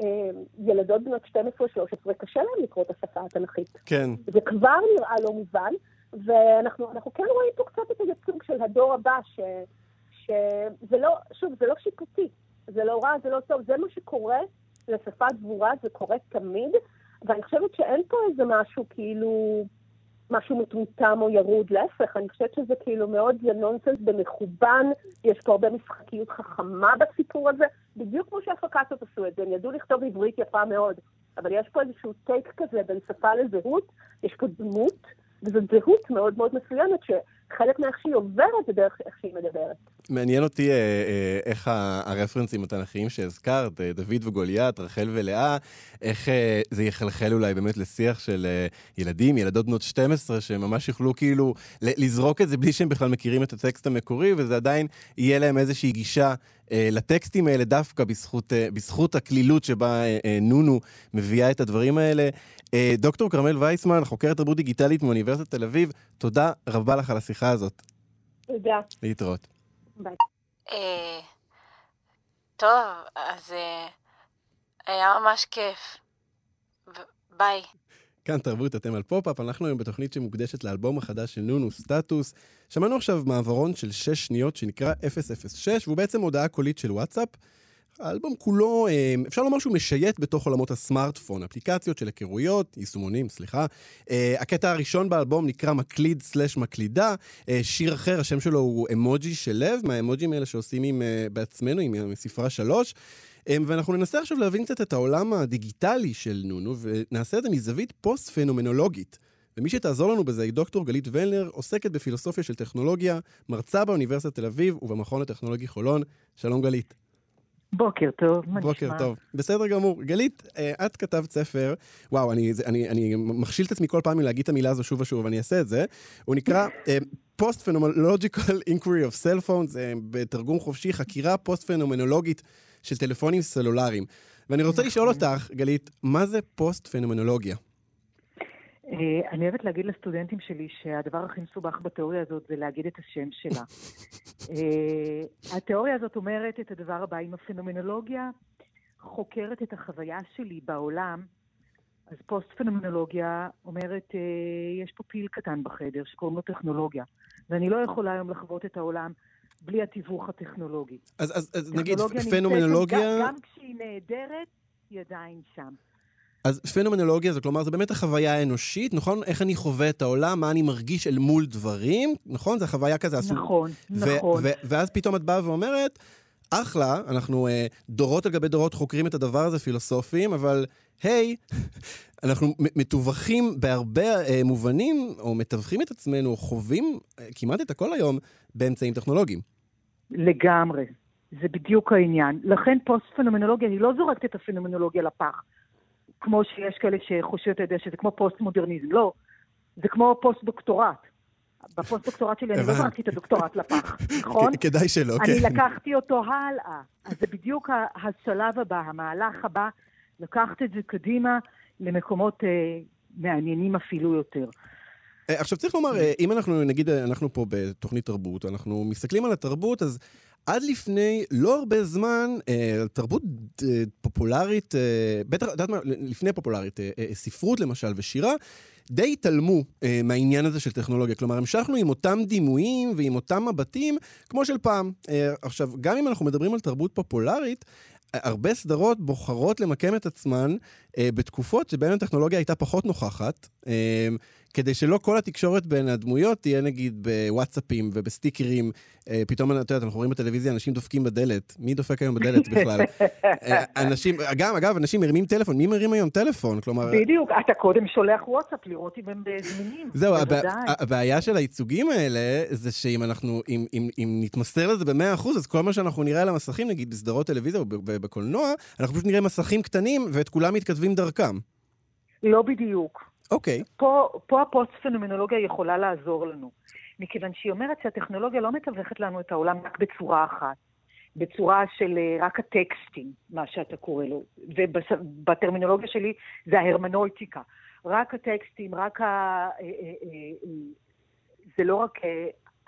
E: אה, ילדות בנות 12-13, קשה להן לקרוא את השפה התנ"כית.
A: כן.
E: זה כבר נראה לא מובן, ואנחנו אנחנו כן רואים פה קצת את הייצוג של הדור הבא, ש, שזה לא, שוב, זה לא שיפוטי, זה לא רע, זה לא טוב, זה מה שקורה לשפה דבורה, זה קורה תמיד, ואני חושבת שאין פה איזה משהו כאילו, משהו מטומטם או ירוד, להפך, אני חושבת שזה כאילו מאוד זה נונסנס במכוון, יש פה הרבה משחקיות חכמה בסיפור הזה, בדיוק כמו שהפקציות עשו את זה, הם ידעו לכתוב עברית יפה מאוד, אבל יש פה איזשהו טייק כזה בין שפה לזהות, יש פה דמות, וזו זהות מאוד מאוד מסוימת, שחלק מאיך שהיא עוברת זה דרך איך שהיא מדברת.
A: מעניין אותי אה, אה, איך ה- הרפרנסים התנ"כיים שהזכרת, אה, דוד וגוליית, רחל ולאה, איך אה, זה יחלחל אולי באמת לשיח של אה, ילדים, ילדות בנות 12, שממש יוכלו כאילו לזרוק את זה בלי שהם בכלל מכירים את הטקסט המקורי, וזה עדיין יהיה להם איזושהי גישה לטקסטים האלה דווקא בזכות, אה, בזכות הקלילות שבה אה, אה, נונו מביאה את הדברים האלה. אה, דוקטור כרמל וייסמן, חוקרת תרבות דיגיטלית מאוניברסיטת תל אביב, תודה רבה לך על השיחה הזאת.
E: תודה.
A: להתראות.
E: ביי.
F: אה, טוב, אז אה, היה ממש כיף. ביי.
A: כאן תרבות, אתם על פופ-אפ, אנחנו היום בתוכנית שמוקדשת לאלבום החדש של נונו, סטטוס. שמענו עכשיו מעברון של 6 שניות שנקרא 006, והוא בעצם הודעה קולית של וואטסאפ. האלבום כולו, אה, אפשר לומר שהוא משייט בתוך עולמות הסמארטפון, אפליקציות של היכרויות, יישומונים, סליחה. אה, הקטע הראשון באלבום נקרא מקליד סלש מקלידה. אה, שיר אחר, השם שלו הוא אמוג'י של לב, מהאמוג'ים האלה שעושים עם, בעצמנו, עם ספרה שלוש. ואנחנו ננסה עכשיו להבין קצת את העולם הדיגיטלי של נונו, ונעשה את זה מזווית פוסט-פנומנולוגית. ומי שתעזור לנו בזה היא דוקטור גלית ולנר, עוסקת בפילוסופיה של טכנולוגיה, מרצה באוניברסיטת תל אביב ובמכון הטכנולוגי חולון. שלום גלית.
G: בוקר טוב, מה
A: בוקר
G: נשמע?
A: טוב. בסדר גמור. גלית, אה, את כתבת ספר, וואו, אני, אני, אני מכשיל את עצמי כל פעם מלהגיד את המילה הזו שוב ושוב, ואני אעשה את זה. הוא נקרא אה, Post-Phenomenological Inquiry of Cell Phones, אה, בתרגום חופשי, חקירה פוסט-פנומנולוגית של טלפונים סלולריים. ואני רוצה לשאול אותך, גלית, מה זה פוסט-פנומנולוגיה?
G: אה, אני אוהבת להגיד לסטודנטים שלי שהדבר הכי מסובך בתיאוריה הזאת זה להגיד את השם שלה. אה, התיאוריה הזאת אומרת את הדבר הבא, אם הפנומנולוגיה חוקרת את החוויה שלי בעולם, אז פוסט-פנומנולוגיה אומרת, אה, יש פה פיל קטן בחדר שקוראים לו טכנולוגיה, ואני לא יכולה היום לחוות את העולם בלי התיווך הטכנולוגי.
A: אז, אז, אז נגיד, פנומנולוגיה...
G: גם, גם כשהיא נהדרת, היא עדיין שם.
A: אז פנומנולוגיה זה כלומר, זה באמת החוויה האנושית, נכון? איך אני חווה את העולם, מה אני מרגיש אל מול דברים, נכון? זה חוויה כזה עשו...
G: נכון, נכון.
A: ואז פתאום את באה ואומרת, אחלה, אנחנו uh, דורות על גבי דורות חוקרים את הדבר הזה, פילוסופים, אבל היי, אנחנו מ- מתווכים בהרבה uh, מובנים, או מתווכים את עצמנו, או חווים uh, כמעט את הכל היום באמצעים טכנולוגיים.
G: לגמרי. זה בדיוק העניין. לכן פוסט-פנומנולוגיה, היא לא זורקת את הפנומנולוגיה לפח. כמו שיש כאלה שחושבים, אתה יודע, שזה כמו פוסט-מודרניזם. לא. זה כמו פוסט-דוקטורט. בפוסט-דוקטורט שלי אני לא. זרקתי את הדוקטורט לפח, נכון?
A: כדאי שלא,
G: אני
A: כן.
G: לקחתי אותו הלאה. אז זה בדיוק השלב הבא, המהלך הבא, לקחת את זה קדימה למקומות אה, מעניינים אפילו יותר.
A: אה, עכשיו צריך לומר, אה, אם אנחנו, נגיד, אנחנו פה בתוכנית תרבות, אנחנו מסתכלים על התרבות, אז עד לפני לא הרבה זמן, אה, תרבות אה, פופולרית, אה, בטח, את יודעת מה, לפני פופולרית, אה, אה, ספרות למשל ושירה, די התעלמו אה, מהעניין הזה של טכנולוגיה. כלומר, המשכנו עם אותם דימויים ועם אותם מבטים כמו של פעם. אה, עכשיו, גם אם אנחנו מדברים על תרבות פופולרית, אה, הרבה סדרות בוחרות למקם את עצמן בתקופות שבהן הטכנולוגיה הייתה פחות נוכחת, אה, כדי שלא כל התקשורת בין הדמויות תהיה נגיד בוואטסאפים ובסטיקרים. אה, פתאום, את יודעת, אנחנו רואים בטלוויזיה אנשים דופקים בדלת. מי דופק היום בדלת בכלל? אה, אנשים, גם, אגב, אנשים מרימים טלפון. מי מרים היום טלפון? כלומר...
G: בדיוק, אתה קודם שולח וואטסאפ לראות אם הם זמינים.
A: זהו. הבעיה של הייצוגים האלה, זה שאם אנחנו, אם, אם, אם נתמסר לזה במאה אחוז, אז כל מה שאנחנו נראה על המסכים, נגיד בסדרות טלוויזיה או בקולנוע, אנחנו פשוט נראה מסכים קטנים, ואת כולם מתכתבים דרכם.
G: לא בדיוק.
A: אוקיי.
G: פה, פה הפוסט-פנומנולוגיה יכולה לעזור לנו, מכיוון שהיא אומרת שהטכנולוגיה לא מתווכת לנו את העולם רק בצורה אחת, בצורה של אה, רק הטקסטים, מה שאתה קורא לו, ובטרמינולוגיה שלי זה ההרמנויטיקה. רק הטקסטים, רק ה... אה, אה, זה לא רק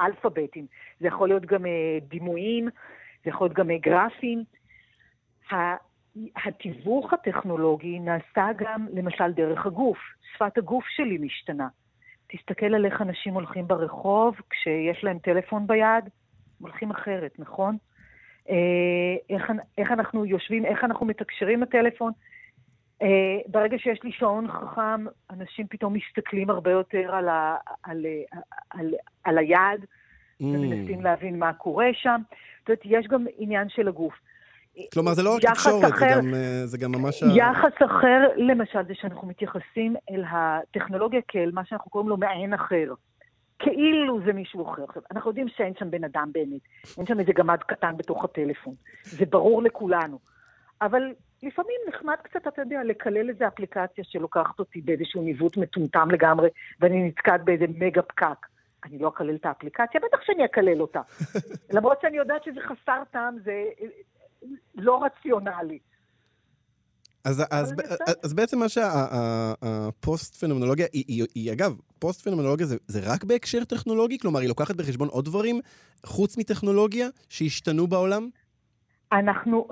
G: אלפביטים, זה יכול להיות גם דימויים, זה יכול להיות גם גרפים. התיווך הטכנולוגי נעשה גם, למשל, דרך הגוף. שפת הגוף שלי משתנה. תסתכל על איך אנשים הולכים ברחוב כשיש להם טלפון ביד, הולכים אחרת, נכון? אה, איך, איך אנחנו יושבים, איך אנחנו מתקשרים בטלפון. אה, ברגע שיש לי שעון חכם, אנשים פתאום מסתכלים הרבה יותר על, ה, על, על, על, על היד,
A: Mm.
G: ומנסים להבין מה קורה שם. זאת אומרת, יש גם עניין של הגוף.
A: כלומר, זה לא רק תקשורת, זה
G: אחר-
A: גם, אה, זה גם ממש... ה-
G: יחס אחר, למשל, זה שאנחנו מתייחסים אל הטכנולוגיה כאל מה שאנחנו קוראים לו מעין אחר. כאילו זה מישהו אחר. עכשיו, אנחנו יודעים שאין שם בן אדם באמת, אין שם איזה גמד קטן בתוך הטלפון. זה ברור לכולנו. אבל לפעמים נחמד קצת, אתה יודע, לקלל איזה אפליקציה שלוקחת אותי באיזשהו ניווט מטומטם לגמרי, ואני נתקעת באיזה מגה פקק. אני לא אקלל את האפליקציה, בטח שאני אקלל אותה. למרות שאני יודעת שזה חסר טעם, זה לא רציונלי.
A: אז, אז,
G: בסדר.
A: אז בעצם מה שהפוסט פנומנולוגיה, היא, היא, היא אגב, פוסט פנומנולוגיה זה, זה רק בהקשר טכנולוגי? כלומר, היא לוקחת בחשבון עוד דברים חוץ מטכנולוגיה שהשתנו בעולם?
G: אנחנו,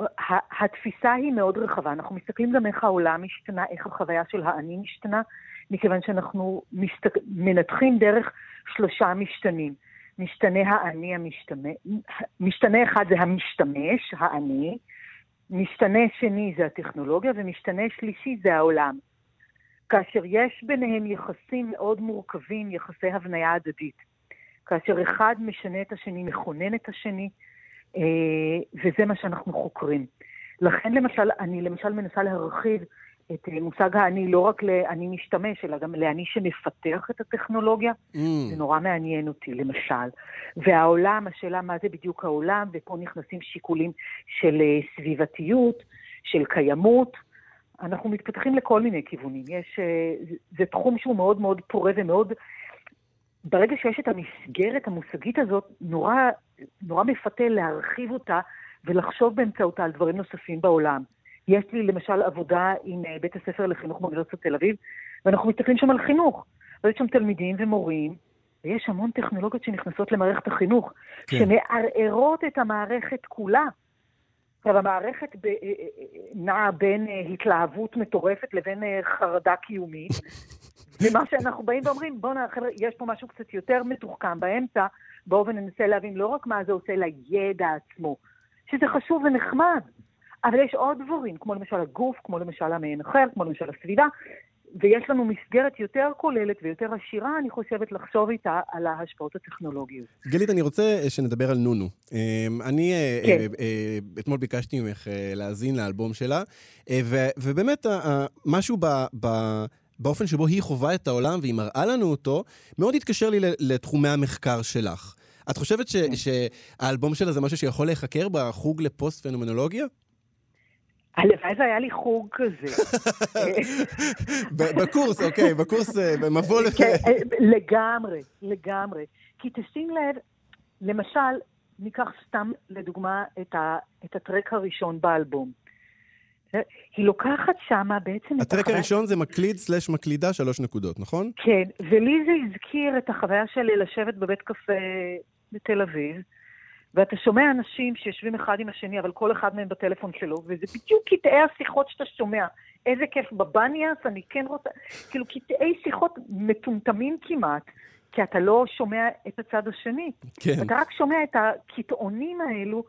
G: התפיסה היא מאוד רחבה. אנחנו מסתכלים גם איך העולם השתנה, איך החוויה של האני משתנה, מכיוון שאנחנו מסתק... מנתחים דרך שלושה משתנים. משתנה האני המשתמש, משתנה אחד זה המשתמש, האני, משתנה שני זה הטכנולוגיה, ומשתנה שלישי זה העולם. כאשר יש ביניהם יחסים מאוד מורכבים, יחסי הבניה הדדית. כאשר אחד משנה את השני, מכונן את השני, אה, וזה מה שאנחנו חוקרים. לכן למשל, אני למשל מנסה להרחיב את אה, מושג האני לא רק לאני משתמש, אלא גם לאני שמפתח את הטכנולוגיה.
A: Mm.
G: זה נורא מעניין אותי, למשל. והעולם, השאלה מה זה בדיוק העולם, ופה נכנסים שיקולים של אה, סביבתיות, של קיימות. אנחנו מתפתחים לכל מיני כיוונים. יש, אה, זה- זה תחום שהוא מאוד מאוד פורה ומאוד... ברגע שיש את המסגרת המושגית הזאת, נורא, נורא מפתה להרחיב אותה ולחשוב באמצעותה על דברים נוספים בעולם. יש לי למשל עבודה עם אה, בית הספר לחינוך באוניברסיטת תל אביב, ואנחנו מסתכלים שם על חינוך. ויש שם תלמידים ומורים, ויש המון טכנולוגיות שנכנסות למערכת החינוך,
A: כן.
G: שמערערות את המערכת כולה. עכשיו, המערכת ב, אה, אה, נעה בין התלהבות מטורפת לבין חרדה קיומית. ומה שאנחנו באים ואומרים, בוא'נה, חבר'ה, יש פה משהו קצת יותר מתוחכם באמצע, בואו וננסה להבין לא רק מה זה עושה לידע עצמו, שזה חשוב ונחמד, אבל יש עוד דברים, כמו למשל הגוף, כמו למשל המעין אחר, כמו למשל הסביבה, ויש לנו מסגרת יותר כוללת ויותר עשירה, אני חושבת, לחשוב איתה על ההשפעות הטכנולוגיות.
A: גלית, אני רוצה אה, שנדבר על נונו. אה, אני אה,
G: כן.
A: אתמול ביקשתי ממך להאזין לאלבום שלה, ובאמת משהו ב- ב- באופן שבו היא חווה את העולם והיא מראה לנו אותו, מאוד התקשר לי לתחומי המחקר שלך. את חושבת ש-
G: כן.
A: שהאלבום שלה זה משהו שיכול להיחקר בחוג לפוסט פנומנולוגיה?
G: הלוואי והיה לי חוג כזה.
A: בקורס, אוקיי, בקורס, אה, במבוא... ל-
G: כן, אה, לגמרי, לגמרי. כי תשים לב, למשל, ניקח סתם לדוגמה את, ה, את הטרק הראשון באלבום. היא לוקחת שמה בעצם את
A: הטרק
G: החוויה...
A: הראשון זה מקליד סלש מקלידה שלוש נקודות, נכון?
G: כן, ולי זה הזכיר את החוויה שלי לשבת בבית קפה בתל אביב, ואתה שומע אנשים שיושבים אחד עם השני, אבל כל אחד מהם בטלפון שלו, וזה בדיוק קטעי השיחות שאתה שומע. איזה כיף בבניאס, אני כן רוצה... כאילו, קטעי שיחות מטומטמים כמעט, כי אתה לא שומע את הצד השני.
A: כן.
G: אתה רק שומע את הקטעונים האלו.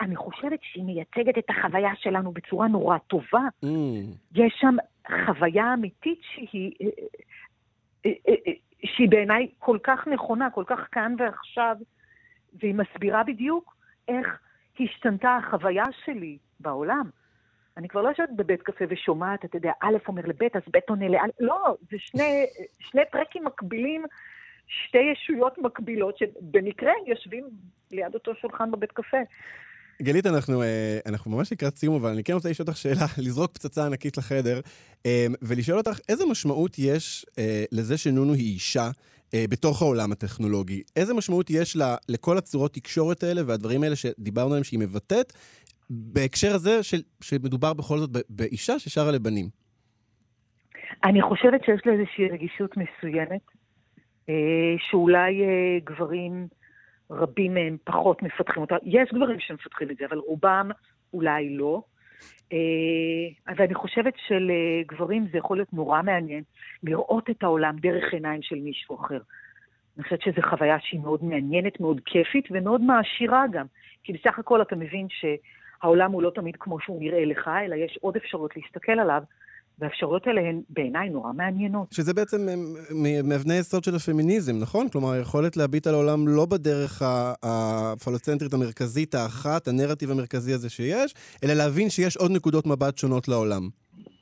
G: אני חושבת שהיא מייצגת את החוויה שלנו בצורה נורא טובה.
A: Mm.
G: יש שם חוויה אמיתית שהיא, אה, אה, אה, שהיא בעיניי כל כך נכונה, כל כך כאן ועכשיו, והיא מסבירה בדיוק איך השתנתה החוויה שלי בעולם. אני כבר לא יושבת בבית קפה ושומעת, אתה יודע, א' אומר לב', אז ב' עונה לא', לא, זה שני, שני טרקים מקבילים, שתי ישויות מקבילות, שבמקרה יושבים ליד אותו שולחן בבית קפה.
A: גלית, אנחנו, אה, אנחנו ממש לקראת סיום, אבל אני כן רוצה לשאול אותך שאלה, לזרוק פצצה ענקית לחדר, אה, ולשאול אותך איזה משמעות יש אה, לזה שנונו היא אישה בתוך העולם הטכנולוגי? איזה משמעות יש לה, לכל הצורות תקשורת האלה והדברים האלה שדיברנו עליהם שהיא מבטאת, בהקשר הזה של, שמדובר בכל זאת באישה ששרה לבנים?
G: אני חושבת שיש לה איזושהי רגישות מסוימת, אה, שאולי אה, גברים רבים מהם פחות מפתחים אותה. יש גברים שמפתחים את זה, אבל רובם אולי לא. אה, ואני חושבת שלגברים זה יכול להיות נורא מעניין לראות את העולם דרך עיניים של מישהו אחר. אני חושבת שזו חוויה שהיא מאוד מעניינת, מאוד כיפית ומאוד מעשירה גם. כי בסך הכל אתה מבין שהעולם הוא לא תמיד כמו שהוא נראה לך, אלא יש עוד אפשרויות להסתכל עליו, והאפשרויות האלה הן בעיניי נורא מעניינות.
A: שזה בעצם מאבני יסוד של הפמיניזם, נכון? כלומר, היכולת להביט על העולם לא בדרך הפלוצנטרית המרכזית האחת, הנרטיב המרכזי הזה שיש, אלא להבין שיש עוד נקודות מבט שונות לעולם.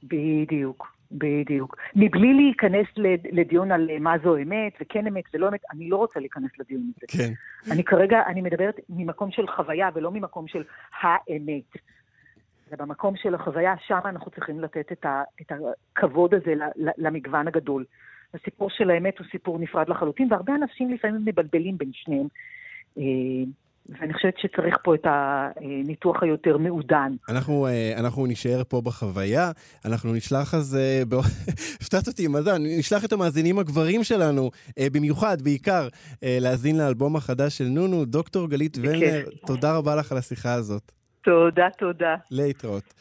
G: בדיוק, בדיוק. מבלי להיכנס לד- לדיון על מה זו אמת וכן אמת ולא אמת, אני לא רוצה להיכנס לדיון הזה.
A: כן.
G: אני כרגע, אני מדברת ממקום של חוויה ולא ממקום של האמת. ובמקום של החוויה, שם אנחנו צריכים לתת את, ה, את הכבוד הזה למגוון הגדול הסיפור של האמת הוא סיפור נפרד לחלוטין, והרבה אנשים לפעמים מבלבלים בין שניהם. אה, ואני חושבת שצריך פה את הניתוח היותר מעודן.
A: אנחנו, אה, אנחנו נישאר פה בחוויה, אנחנו נשלח אז, אה, הפתעת אותי הזמן, נשלח את המאזינים הגברים שלנו, במיוחד, בעיקר, להאזין לאלבום החדש של נונו. דוקטור גלית. ולנר, תודה רבה לך על השיחה הזאת.
G: תודה, תודה.
A: להתראות.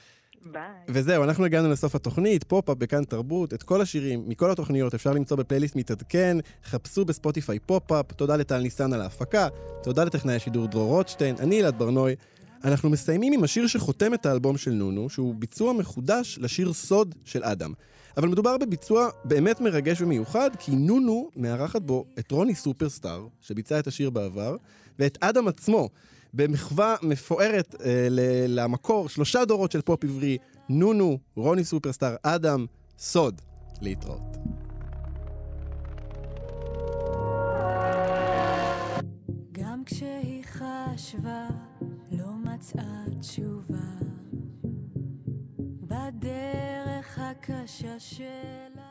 G: ביי.
A: וזהו, אנחנו הגענו לסוף התוכנית, פופ-אפ בכאן תרבות. את כל השירים מכל התוכניות אפשר למצוא בפלייליסט מתעדכן. חפשו בספוטיפיי פופ-אפ. תודה לטל ניסן על ההפקה. תודה לטכנאי השידור דרור רוטשטיין. אני אלעד ברנוי. אנחנו מסיימים עם השיר שחותם את האלבום של נונו, שהוא ביצוע מחודש לשיר סוד של אדם. אבל מדובר בביצוע באמת מרגש ומיוחד, כי נונו מארחת בו את רוני סופרסטאר, שביצע את השיר בעבר, ואת אדם עצמו, במחווה מפוארת אה, למקור, שלושה דורות של פופ עברי, נונו, רוני סופרסטאר, אדם, סוד. להתראות.
C: גם כשהיא חשבה, לא מצאה תשובה. בדרך הקשה שלה